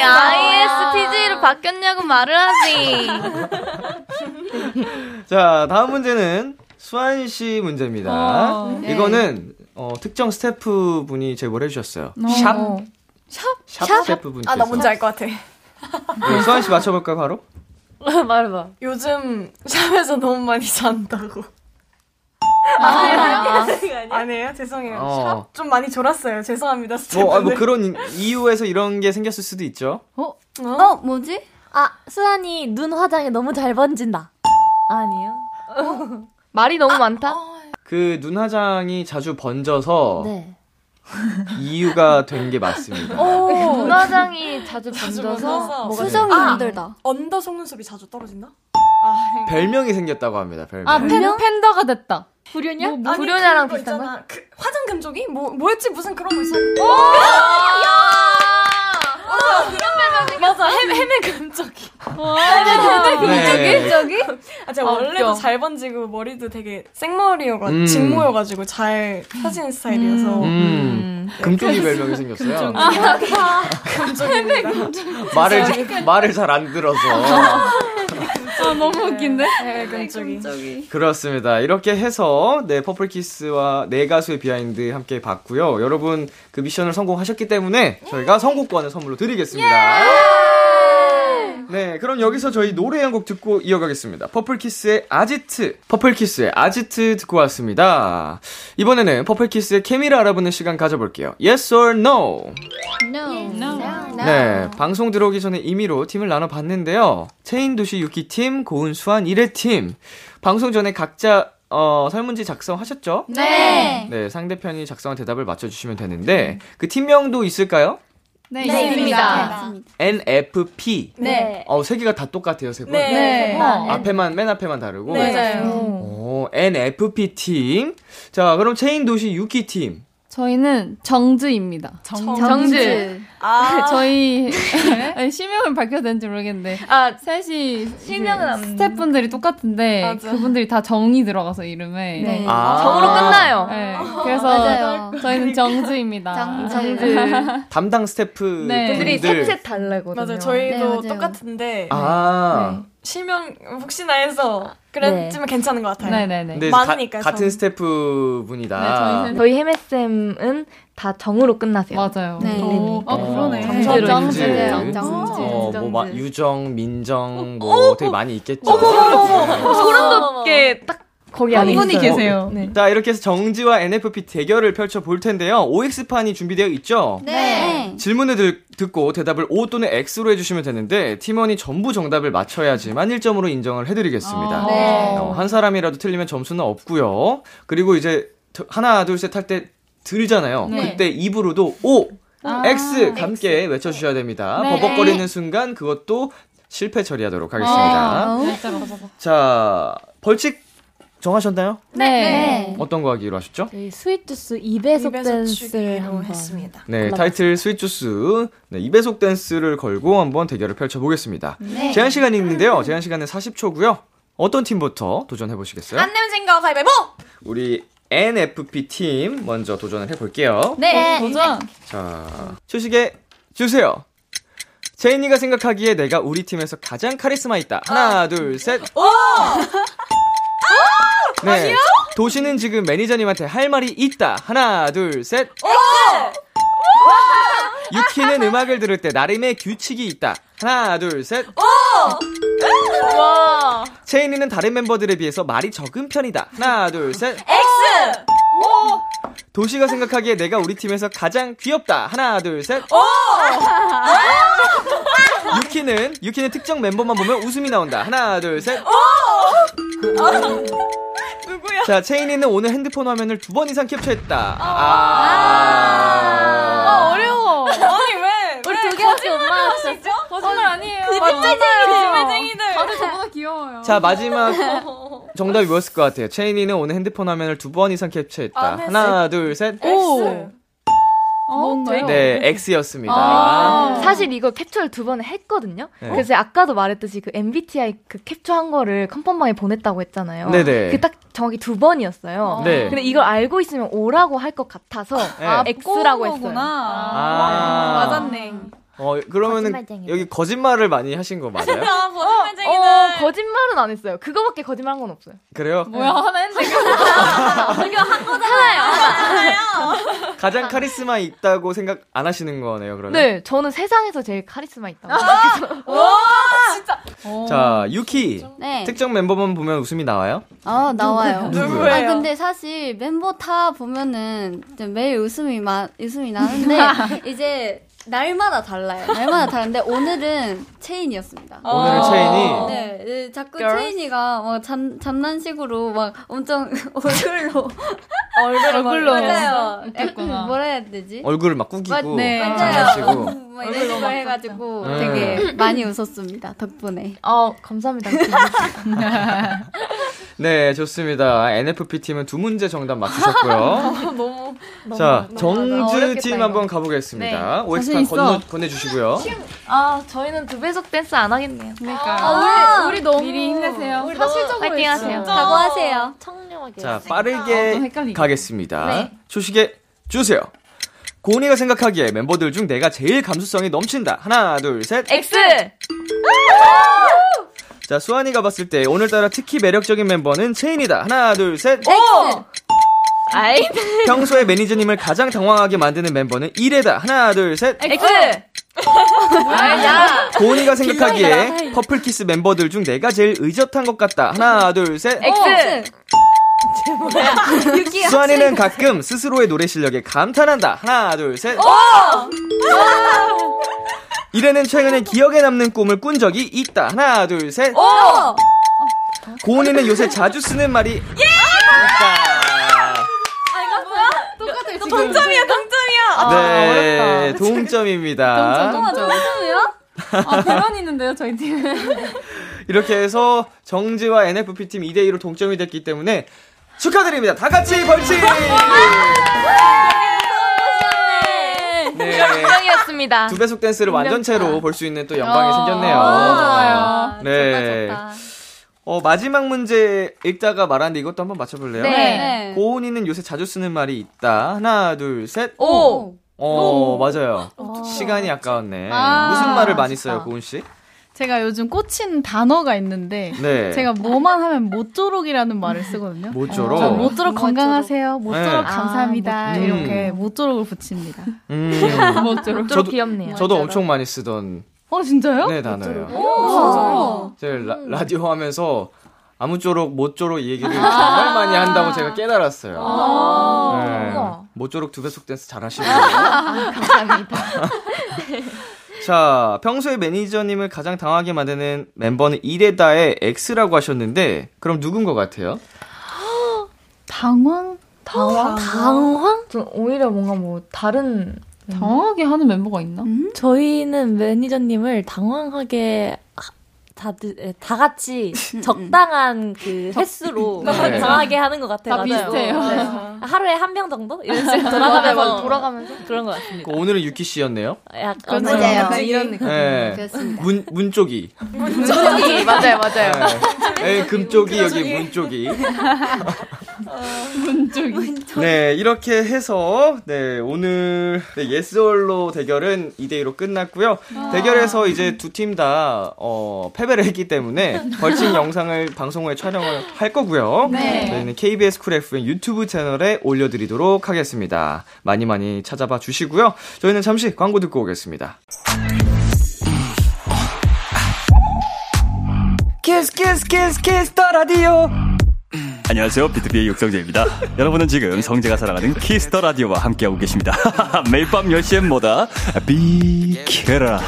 ISTJ로 바뀌었냐고 말을 하지. [LAUGHS] 자, 다음 문제는 수환 씨 문제입니다. 어, 네. 이거는 어, 특정 스태프 분이 제보를 해주셨어요. 어. 샵? 샵? 샵 스태프 분께서. 아 나 뭔지 알 것 같아 네, 수환 씨 맞춰볼까 바로? [LAUGHS] 말해봐. 요즘 샵에서 너무 많이 잔다고 아, 아니에요? 죄송해요 어. 샵 좀 많이 졸았어요 죄송합니다 뭐, 아, 뭐. 그런 이유에서 이런 게 생겼을 수도 있죠. 어, 뭐지? 아, 수환이 눈 화장이 너무 잘 번진다. 아니에요? 말이 너무 많다? 그 눈 화장이 자주 번져서 네. 이유가 된 게 맞습니다. 눈화장이 자주 자주 번져서 번져서. 뭐가 수정이 아. 힘들다. 언더 속눈썹이 자주 떨어진다? 별명이 생겼다고 합니다. 별명. 아, 팬, 팬더가 됐다. 불효냐? 아니, 뭐 불효냐랑 비슷한 거? 그 화장 금 쪽이 뭐 뭐였지 무슨 그런 거 있었는데. 맞아 헤매 헤매 금쪽이. 네. 저기? 아 제가 아, 원래도 웃겨. 잘 번지고 머리도 되게 생머리여가지고 음. 직모여가지고 잘 펴지는 스타일이어서 음. 금쪽이 별명이 생겼어요. [LAUGHS] 금쪽입니다. 말을 잘- 말을 잘 안 들어서. 아, 너무 웃긴데? 네, 금쪽이. 그렇습니다. 이렇게 해서 네 퍼플키스와 네 가수의 behind 함께 봤고요. 여러분 그 미션을 성공하셨기 때문에 저희가 선곡권을 선물로 드리겠습니다. 네, 그럼 여기서 저희 노래 한 곡 듣고 이어가겠습니다. 퍼플키스의 아지트. 퍼플키스의 아지트 듣고 왔습니다. 이번에는 퍼플키스의 케미를 알아보는 시간 가져볼게요. Yes or no? No. 네, 방송 들어오기 전에 임의로 팀을 나눠봤는데요. 채인, 도시, 유키 팀, 고은 수환 이레 팀. 방송 전에 각자, 어, 설문지 작성하셨죠? 네. 네, 상대편이 작성한 대답을 맞춰주시면 되는데, 그 팀명도 있을까요? 네, 네, 있습니다. NFP. 네. 어, 세 개가 다 똑같아요, 세 분. 네. 네. 어. 앞에만, 맨 앞에만 다르고. 네. 맞아요. 오, NFP 팀. 자, 그럼 체인 도시 유키 팀. 저희는 정즈입니다. 정즈. 아 [LAUGHS] 저희 [LAUGHS] 아니, 실명을 밝혀도 되는지 모르겠는데 아, 셋이 실명은 안- 스태프분들이 똑같은데 맞아. 그분들이 다 정이 들어가서 이름에 네. 아. 정으로 끝나요. 네, 그래서 맞아요. 저희는 정즈입니다. 정- 정즈. [LAUGHS] 담당 스태프 네. 분들이. 셋셋 달라거든요. 맞아요. 저희도 네, 맞아요. 똑같은데 아, 실명 혹시나 해서 그랬지만 괜찮은 것 같아요. 네네네. 많으니까 가, 같은 전. 스태프 분이다. 네, 저희는 저희 헤메쌤은 다 정으로 끝나세요. 맞아요. 네. 오, 아, 그러네. 정제로 정제. 정제. 정제. 어, 뭐, 막, 유정, 민정, 뭐, 되게 많이 있겠죠. [LAUGHS] 소름 돋게 딱 거기 안에 한 분이 있어요. 계세요. 네. 자, 이렇게 해서 정지와 NFP 대결을 펼쳐 볼 텐데요. OX판이 준비되어 있죠? 네. 질문을 들- 듣고 대답을 O 또는 X로 해주시면 되는데, 팀원이 전부 정답을 맞춰야지만 1점으로 인정을 해드리겠습니다. 네. 어, 한 사람이라도 틀리면 점수는 없고요. 그리고 이제 드- 하나, 둘, 셋 할 때 들잖아요. 네. 그때 입으로도 O, 아, X 함께 외쳐주셔야 됩니다. 네. 버벅거리는 순간 그것도 실패 처리하도록 하겠습니다. 어? 자, 벌칙 정하셨나요? 네. 어떤 거 하기로 하셨죠? 저희 스윗 주스 2배속 입에서 댄스를 한번 했습니다. 네, 골라봤어요. 타이틀 스윗주스 네, 2배속 댄스를 걸고 한번 대결을 펼쳐보겠습니다. 네. 제한 시간이 있는데요. 제한 시간은 40초고요. 어떤 팀부터 도전해 보시겠어요? 안 내면 진거 가위바위보! 우리 NFP 팀 먼저 도전을 해볼게요. 네. 도전. 자, 휴식에 주세요. 채인이가 생각하기에 내가 우리 팀에서 가장 카리스마 있다. 하나, 둘, 셋. 네. 도시는 지금 매니저님한테 할 말이 있다. 하나, 둘, 셋. 유키는 음악을 들을 때 나름의 규칙이 있다. 하나, 둘, 셋. 와! 채인이는 다른 멤버들에 비해서 말이 적은 편이다. 하나, 둘, 셋. X! 도시가 생각하기에 내가 우리 팀에서 가장 귀엽다. 하나, 둘, 셋. 유키는 유키는 특정 멤버만 보면 웃음이 나온다. 하나, 둘, 셋. 누구야? 자, 체인이는 오늘 핸드폰 화면을 두 번 이상 캡처했다. 아, 아. 어려워. 아니, 왜? 우리 왜두 개밖에 못 거짓말 아니에요. 거짓말쟁이들. 다들 저보다 귀여워요. 자, 마지막 [LAUGHS] 정답이 뭐였을 것 같아요? 체인이는 오늘 핸드폰 화면을 두 번 이상 캡처했다. 아, 네, 하나, 둘, 셋. X. 뭔가요? 네, X였습니다. 아. 사실 이거 캡처를 두 번을 했거든요. 네. 그래서 아까도 말했듯이 그 MBTI 그 캡처한 거를 컨펌방에 보냈다고 했잖아요. 네네. 그 딱 정확히 두 번이었어요. 네. 근데 이걸 알고 있으면 O라고 할 것 같아서 네. 아, X라고 했어요. 거구나. 아. 맞았네. 어, 그러면은 거짓말쟁이들. 여기 거짓말을 많이 하신 거 맞아요? 아, 거짓말쟁이들. 어, 거짓말은 안 했어요. 그거밖에 거짓말한 건 없어요. 그래요? 뭐야, 하나 했는데. [LAUGHS] 가장 카리스마 있다고 생각 안 하시는 거네요, 그러면? 네, 저는 세상에서 제일 카리스마 있다고. 자, 유키. 네. 특정 멤버만 보면 웃음이 나와요? 아, 나와요. 누구예요? 아, 근데 사실 멤버 다 보면은 매일 웃음이 마, 웃음이 나는데 [LAUGHS] 이제 날마다 달라요. 날마다 [LAUGHS] 다른데 오늘은 체인이었습니다. 오늘은 체인이? 네, 네, 자꾸 Girls? 체인이가 막 잠, 장난식으로 막 엄청 [LAUGHS] 얼굴로 얼굴 얼굴로. 맞아요. 약간 뭐라 해야 되지? 얼굴을 막 꾸기고 맞- 네. 장난치고. 막 이런 식으로 해가지고 네. 되게 [LAUGHS] 많이 웃었습니다. 덕분에. 어, 감사합니다. 네, 좋습니다. NFP 팀은 두 문제 정답 맞추셨고요. 너무. 자, 너무 정즈 어렵겠다, 팀 이거. 한번 가보겠습니다. 자신 OX판 있어. 건너, 건네 주시고요. 아, 저희는 두 배속 댄스 안 하겠네요. 그러니까. 아, 우리, 우리 너무. 미리 힘내세요. 사실적으로 파이팅 하세요. 각오하세요. 청렴하게. 자, 아, 좀 빠르게 헷갈리게. 가겠습니다. 네. 초식에 주세요. 고은이가 생각하기에 멤버들 중 내가 제일 감수성이 넘친다. 하나, 둘, 셋. X! 자, 수환이가 봤을 때 오늘따라 특히 매력적인 멤버는 체인이다. 하나, 둘, 셋. 오! 아이, 평소에 매니저님을 가장 당황하게 만드는 멤버는 이래다. 하나, 둘, 셋. X! 아야! 고은이가 생각하기에 퍼플키스 멤버들 중 내가 제일 의젓한 것 같다. 하나, 둘, 셋. X! 수안이는 가끔 스스로의 노래 실력에 감탄한다. 하나, 둘, 셋. 이레는 최근에 기억에 남는 꿈을 꾼 적이 있다. 하나, 둘, 셋. 고은이는 요새 자주 쓰는 말이 있다. 똑같아요, 지금. 동점이야, 동점이야. 네, 동점입니다. 아, 대만 있는데요, 저희 팀. 이렇게 해서 정지와 NFP 팀 2대 2로 동점이 됐기 때문에 축하드립니다. 다 같이 벌칙! 네. 영광이었습니다. 두 배속 댄스를 완전체로 볼 수 있는 또 영광이 생겼네요. 좋아요. 네. 좋다. 어, 마지막 문제 읽다가 말았는데 이것도 한번 맞춰볼래요? 네. 네. 고은이는 요새 자주 쓰는 말이 있다. 하나, 둘, 셋. 오! 어, 맞아요. 시간이 아까웠네. 아, 무슨 말을 많이 아쉽다. 써요, 고은 씨? 제가 요즘 꽂힌 단어가 있는데 네. 제가 뭐만 하면 모쪼록이라는 말을 쓰거든요. 모쪼록? 저 모쪼록 건강하세요. 모쪼록 네. 감사합니다. 아, 모쪼록. 이렇게 모쪼록을 붙입니다. 음. [LAUGHS] 모쪼록. 저도, 귀엽네요. 저도 엄청 많이 쓰던 어 진짜요? 네 단어예요. 오, 제가 라, 라디오 하면서 아무쪼록 모쪼록 이 얘기를 정말 많이 한다고 제가 깨달았어요. 아. 네. 모쪼록 두 배속 댄스 잘하시고요. 감사합니다. [LAUGHS] 자, 평소에 매니저님을 가장 당하게 만드는 멤버는 이레다의 X라고 하셨는데, 그럼 누군 것 같아요? 당황? 당황? 당황? 좀 오히려 뭔가 뭐 다른 당황하게 하는 멤버가 있나? 저희는 매니저님을 당황하게 하- 다들 에, 다 같이 적당한 그 횟수로 네. 당황하게 하는 것 같아요. 다 비슷해요. 네. 하루에 한명 정도 이런 [LAUGHS] 식으로 돌아가면서. 돌아가면서 그런 것 같습니다. 그 오늘은 유키 씨였네요. 약간 맞아요. 약간 이런 느낌. 네. 그렇습니다. 문, 문 쪽이. 문쪽이 [LAUGHS] 맞아요, 맞아요. 네. 네, 금쪽이, 여기 문 쪽이. [LAUGHS] 문쪽이. 네, 이렇게 해서, 네, 오늘, 네, Yes or No 대결은 2대 2로 끝났고요. 대결에서 이제 두 팀 다, 어, 패배 를 했기 때문에 [LAUGHS] 벌칙 영상을 방송 후에 촬영을 할 거고요. 네. 저희는 KBS 쿨 FM 유튜브 채널에 올려드리도록 하겠습니다. 많이 많이 찾아봐 주시고요. 저희는 잠시 광고 듣고 오겠습니다. Kiss kiss kiss Kiss the Radio 안녕하세요. 비투비의 육성재입니다. 여러분은 지금 성재가 사랑하는 키스 더 라디오와 함께하고 계십니다. [LAUGHS] 매일 밤 10시엔 뭐다? 비키라.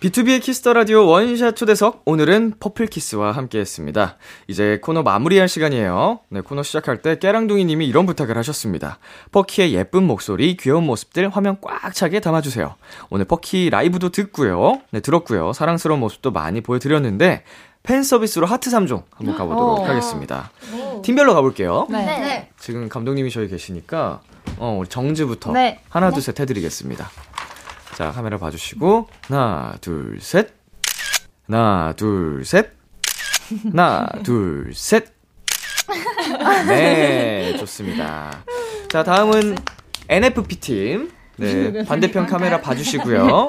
비투비의 키스 더 라디오 원샷 초대석 오늘은 퍼플키스와 함께했습니다. 이제 코너 마무리할 시간이에요. 네 코너 시작할 때 깨랑둥이님이 이런 부탁을 하셨습니다. 퍼키의 예쁜 목소리, 귀여운 모습들 화면 꽉 차게 담아주세요. 오늘 퍼키 라이브도 듣고요, 네 들었고요, 사랑스러운 모습도 많이 보여드렸는데 팬 서비스로 하트 3종 한번 가보도록 어. 하겠습니다. 팀별로 가볼게요. 네. 네. 지금 감독님이 저희 계시니까 어 우리 정즈부터 네. 하나 둘 셋 해드리겠습니다. 자 카메라 봐주시고 하나 둘 셋, 하나 둘 셋, 하나 둘 셋. 네 좋습니다. 자 다음은 NFP 팀. 네 반대편 카메라 봐주시고요.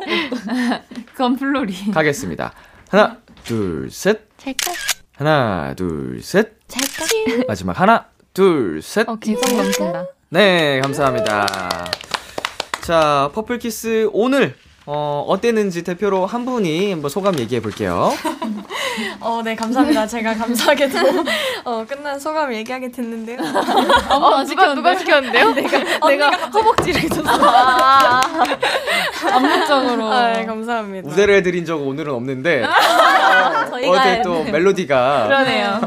[LAUGHS] 그건 플로리. 가겠습니다. 하나 둘 셋, 찰칵. 하나 둘 셋, 찰칵. 마지막 하나 둘 셋. 어, 개성 넘친다. 네, 감사합니다. 자, 퍼플키스 오늘 어, 어땠는지 대표로 한 분이 한번 소감 얘기해 볼게요. [LAUGHS] 어, 네, 감사합니다. 제가 감사하게도 어, 끝난 소감 얘기하게 됐는데요. [LAUGHS] 어, 누가, 누가 시켰는데요? [LAUGHS] 내가, 내가 허벅지를 줬어. 아, 암묵적으로. 아, 네, 감사합니다. 우대를 해드린 적 오늘은 없는데 저희가 어제 또 멜로디가 그러네요.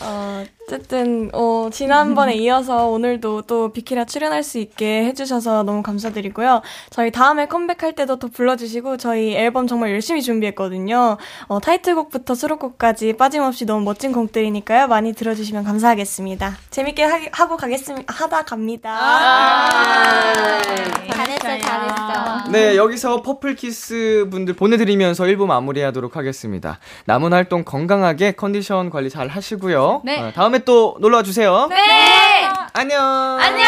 어, 어쨌든 어, 지난번에 이어서 오늘도 또 비키라 출연할 수 있게 해주셔서 너무 감사드리고요. 저희 다음에 컴백할 때도 더 불러주시고 저희 앨범 정말 열심히 준비했거든요. 어, 타이틀곡부터 수록곡까지 빠짐없이 너무 멋진 곡들이니까요. 많이 들어주시면 감사하겠습니다. 재밌게 하, 하고 가겠습니다. 하다 갑니다. 잘했어, 잘했어. 네, 여기서 퍼플키스 분들 보내드리면서 1부 마무리하도록 하겠습니다. 남은 활동 건강하게 컨디션 관리 잘 하시고요. 네. 어, 다음에 또 놀러와 주세요. 네! 안녕! 안녕!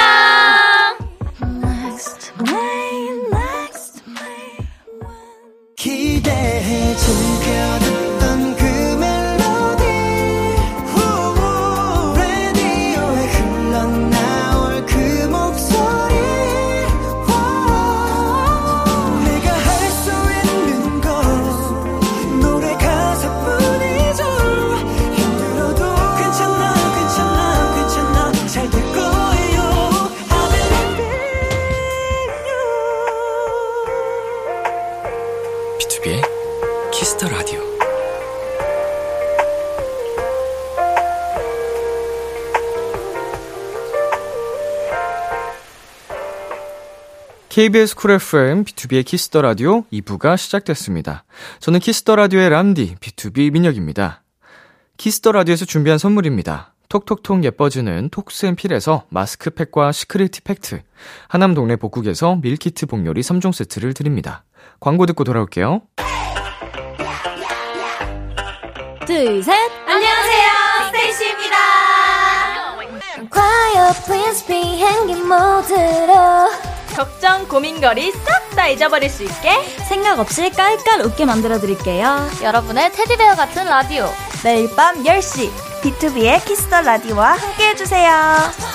기대해 KBS 쿨 FM, 비투비의 키스 더 라디오 2부가 시작됐습니다. 저는 키스 더 라디오의 람디, B2B 민혁입니다. 키스 더 라디오에서 준비한 선물입니다. 톡톡톡 예뻐지는 톡스앤필에서 마스크팩과 시크릿 팩트, 하남 동네 복국에서 밀키트 복요리 3종 세트를 드립니다. 광고 듣고 돌아올게요. 둘, 셋. 안녕하세요, 스테이씨입니다. Quiet please 비행기 모드로 걱정, 고민거리 싹 다 잊어버릴 수 있게 생각 없이 깔깔 웃게 만들어 드릴게요. 여러분의 테디베어 같은 라디오. 매일 밤 10시 비투비의 키스 더 라디오와 함께 해주세요.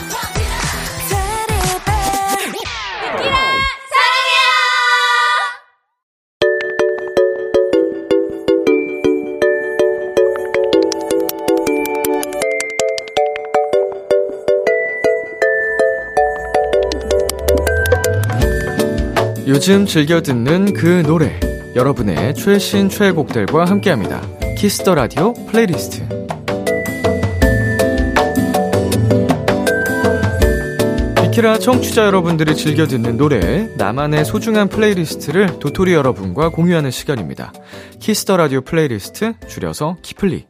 요즘 즐겨 듣는 그 노래 여러분의 최신 최애곡들과 함께합니다. 키스 더 라디오 플레이리스트. 비키라 청취자 여러분들이 즐겨 듣는 노래 나만의 소중한 플레이리스트를 도토리 여러분과 공유하는 시간입니다. 키스 더 라디오 플레이리스트 줄여서 키플리.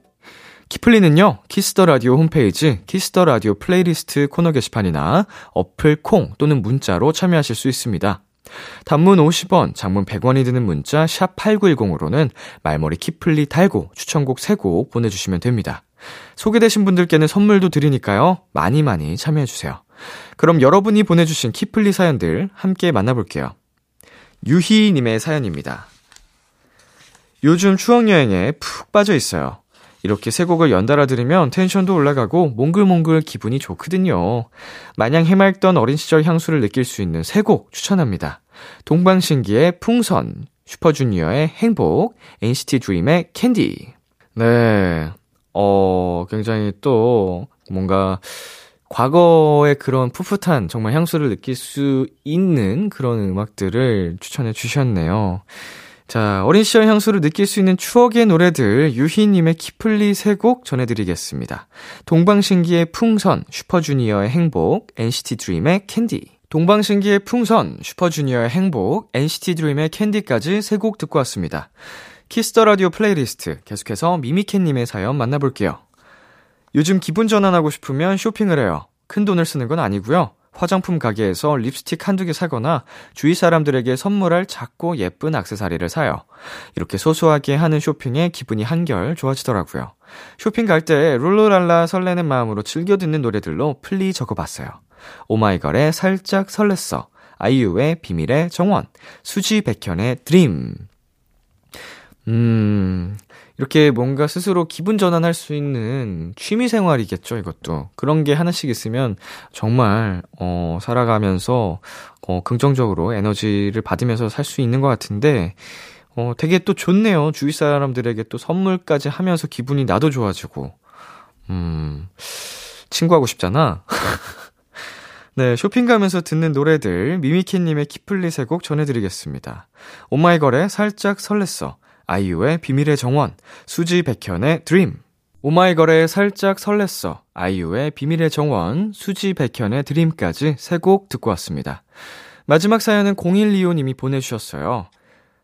키플리는요, 키스 더 라디오 홈페이지 키스 더 라디오 플레이리스트 코너 게시판이나 어플 콩 또는 문자로 참여하실 수 있습니다. 단문 50원, 장문 100원이 드는 문자 샵 8910으로는 말머리 키플리 달고 추천곡 3곡 보내주시면 됩니다. 소개되신 분들께는 선물도 드리니까요. 많이 많이 참여해주세요. 그럼 여러분이 보내주신 키플리 사연들 함께 만나볼게요. 유희님의 사연입니다. 요즘 추억여행에 푹 빠져 있어요. 이렇게 세 곡을 연달아 들으면 텐션도 올라가고 몽글몽글 기분이 좋거든요. 마냥 해맑던 어린 시절 향수를 느낄 수 있는 세 곡 추천합니다. 동방신기의 풍선, 슈퍼주니어의 행복, NCT 드림의 캔디. 네. 어, 굉장히 또 뭔가 과거의 그런 풋풋한 정말 향수를 느낄 수 있는 그런 음악들을 추천해 주셨네요. 자, 어린 시절 향수를 느낄 수 있는 추억의 노래들 유희님의 키플리 세 곡 전해드리겠습니다. 동방신기의 풍선, 슈퍼주니어의 행복, NCT 드림의 캔디. 동방신기의 풍선, 슈퍼주니어의 행복, NCT 드림의 캔디까지 세 곡 듣고 왔습니다. 키스 더 라디오 플레이리스트 계속해서 미미캣님의 사연 만나볼게요. 요즘 기분 전환하고 싶으면 쇼핑을 해요. 큰 돈을 쓰는 건 아니고요. 화장품 가게에서 립스틱 한두 개 사거나 주위 사람들에게 선물할 작고 예쁜 악세사리를 사요. 이렇게 소소하게 하는 쇼핑에 기분이 한결 좋아지더라고요. 쇼핑 갈 때 룰루랄라 설레는 마음으로 즐겨 듣는 노래들로 플리 적어봤어요. 오마이걸의 살짝 설렜어. 아이유의 비밀의 정원. 수지 백현의 Dream. 음, 이렇게 뭔가 스스로 기분 전환할 수 있는 취미 생활이겠죠, 이것도. 그런 게 하나씩 있으면 정말, 어, 살아가면서, 어, 긍정적으로 에너지를 받으면서 살 수 있는 것 같은데, 어, 되게 또 좋네요. 주위 사람들에게 또 선물까지 하면서 기분이 나도 좋아지고. 음, 친구하고 싶잖아. [LAUGHS] 네, 쇼핑 가면서 듣는 노래들, 미미키님의 키플리 세곡 전해드리겠습니다. 오마이걸의 살짝 설렜어. 아이유의 비밀의 정원, 수지 백현의 Dream. 오마이걸의 살짝 설렜어, 아이유의 비밀의 정원, 수지 백현의 Dream까지 세 곡 듣고 왔습니다. 마지막 사연은 0125님이 보내주셨어요.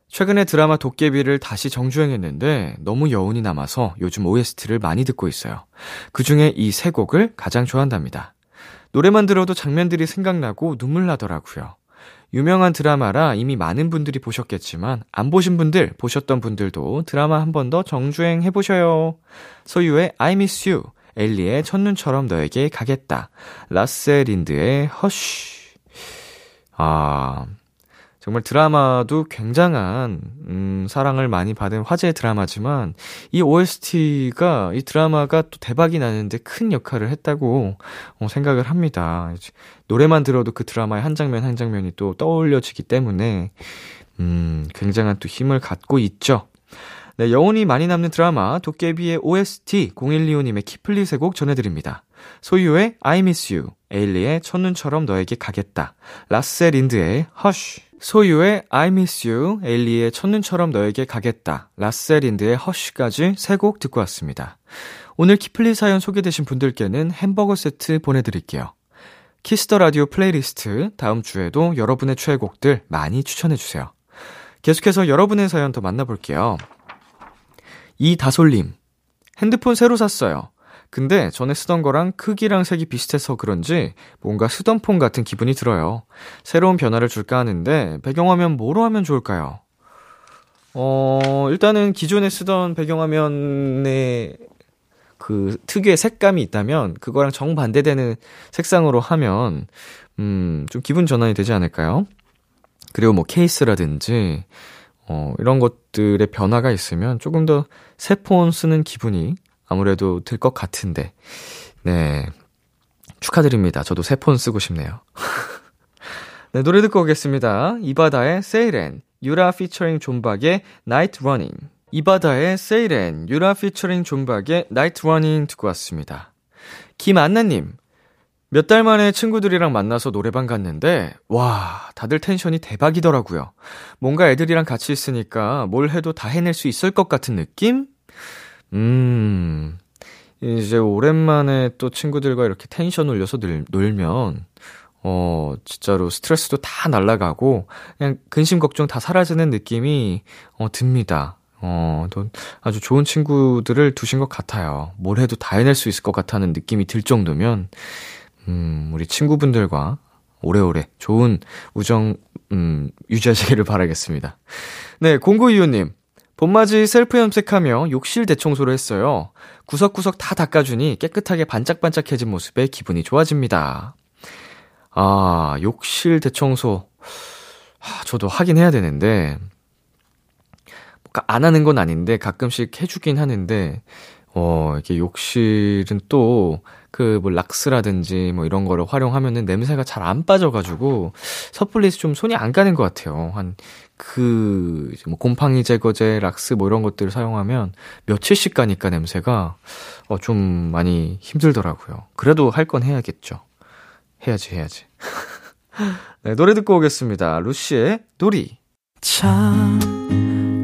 최근에 드라마 도깨비를 다시 정주행했는데 너무 여운이 남아서 요즘 OST를 많이 듣고 있어요. 그 중에 이 세 곡을 가장 좋아한답니다. 노래만 들어도 장면들이 생각나고 눈물 나더라고요. 유명한 드라마라 이미 많은 분들이 보셨겠지만 안 보신 분들, 보셨던 분들도 드라마 한 번 더 정주행 해보셔요. 소유의 I miss you, 엘리의 첫눈처럼 너에게 가겠다, 라셀린드의 허쉬. 아, 정말 드라마도 굉장한, 음, 사랑을 많이 받은 화제의 드라마지만, 이 OST가, 이 드라마가 또 대박이 나는데 큰 역할을 했다고 어, 생각을 합니다. 노래만 들어도 그 드라마의 한 장면 한 장면이 또 떠올려지기 때문에, 음, 굉장한 또 힘을 갖고 있죠. 네, 여운이 많이 남는 드라마, 도깨비의 OST 0125님의 키플리 세곡 전해드립니다. 소유의 I miss you, 에일리의 첫눈처럼 너에게 가겠다, 라셀린드의 Hush, 소유의 I miss you, 에일리의 첫눈처럼 너에게 가겠다, 라셀린드의 Hush까지 세 곡 듣고 왔습니다. 오늘 키플리 사연 소개되신 분들께는 햄버거 세트 보내드릴게요. Kiss the Radio playlist 다음 주에도 여러분의 최애곡들 많이 추천해 주세요. 계속해서 여러분의 사연 더 만나볼게요. 이다솔님, 핸드폰 새로 샀어요. 근데 전에 쓰던 거랑 크기랑 색이 비슷해서 그런지 뭔가 쓰던 폰 같은 기분이 들어요. 새로운 변화를 줄까 하는데 배경화면 뭐로 하면 좋을까요? 어, 일단은 기존에 쓰던 배경화면에 그 특유의 색감이 있다면 그거랑 정반대되는 색상으로 하면 음, 좀 기분 전환이 되지 않을까요? 그리고 뭐 케이스라든지 어, 이런 것들의 변화가 있으면 조금 더 새 폰 쓰는 기분이 아무래도 들 것 같은데. 네. 축하드립니다. 저도 새 폰 쓰고 싶네요. [LAUGHS] 네, 노래 듣고 오겠습니다. 이바다의 세이렌, 유라 피처링 존박의 Night Running. 이바다의 세이렌, 유라 피처링 존박의 Night Running 듣고 왔습니다. 김안나님, 몇 달 만에 친구들이랑 만나서 노래방 갔는데, 와, 다들 tension이 대박이더라고요. 뭔가 애들이랑 같이 있으니까 뭘 해도 다 해낼 수 있을 것 같은 느낌? 음, 이제 오랜만에 또 친구들과 이렇게 텐션 올려서 놀, 놀면, 어, 진짜로 스트레스도 다 날아가고, 그냥 근심 걱정 다 사라지는 느낌이, 어, 듭니다. 어, 또 아주 좋은 친구들을 두신 것 같아요. 뭘 해도 다 해낼 수 있을 것 같다는 느낌이 들 정도면, 음, 우리 친구분들과 오래오래 좋은 우정, 음, 유지하시기를 바라겠습니다. 네, 0925님. 봄맞이 셀프 염색하며 욕실 대청소를 했어요. 구석구석 다 닦아주니 깨끗하게 반짝반짝해진 모습에 기분이 좋아집니다. 아, 욕실 대청소. 아, 저도 하긴 해야 되는데, 안 하는 건 아닌데 가끔씩 해주긴 하는데, 어, 이렇게 욕실은 또, 그, 뭐, 락스라든지 뭐 이런 거를 활용하면은 냄새가 잘 안 빠져가지고, 섣불리 좀 손이 안 가는 것 같아요. 한, 그, 뭐, 곰팡이 제거제, 락스 뭐 이런 것들을 사용하면 며칠씩 가니까 냄새가, 어, 좀 많이 힘들더라고요. 그래도 할 건 해야겠죠. 해야지, 해야지. [LAUGHS] 네, 노래 듣고 오겠습니다. 루시의 놀이. 참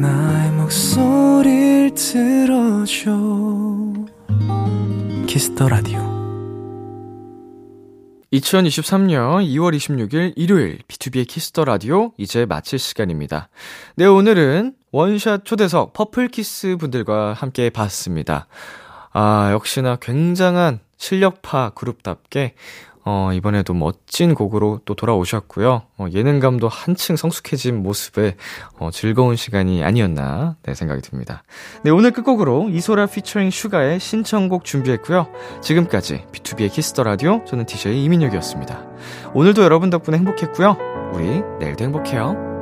나의 목소리를 들어줘 Kiss the Radio 2023년 2월 26일 일요일 B2B의 키스터 라디오 이제 마칠 시간입니다. 네, 오늘은 원샷 초대석 퍼플 키스 분들과 함께 봤습니다. 아, 역시나 굉장한 실력파 그룹답게 어, 이번에도 멋진 곡으로 또 돌아오셨고요. 어, 예능감도 한층 성숙해진 모습에 어, 즐거운 시간이 아니었나 네, 생각이 듭니다. 네, 오늘 끝곡으로 이소라 피처링 슈가의 신청곡 준비했고요. 지금까지 B2B의 키스터 라디오 저는 DJ 이민혁이었습니다. 오늘도 여러분 덕분에 행복했고요. 우리 내일도 행복해요.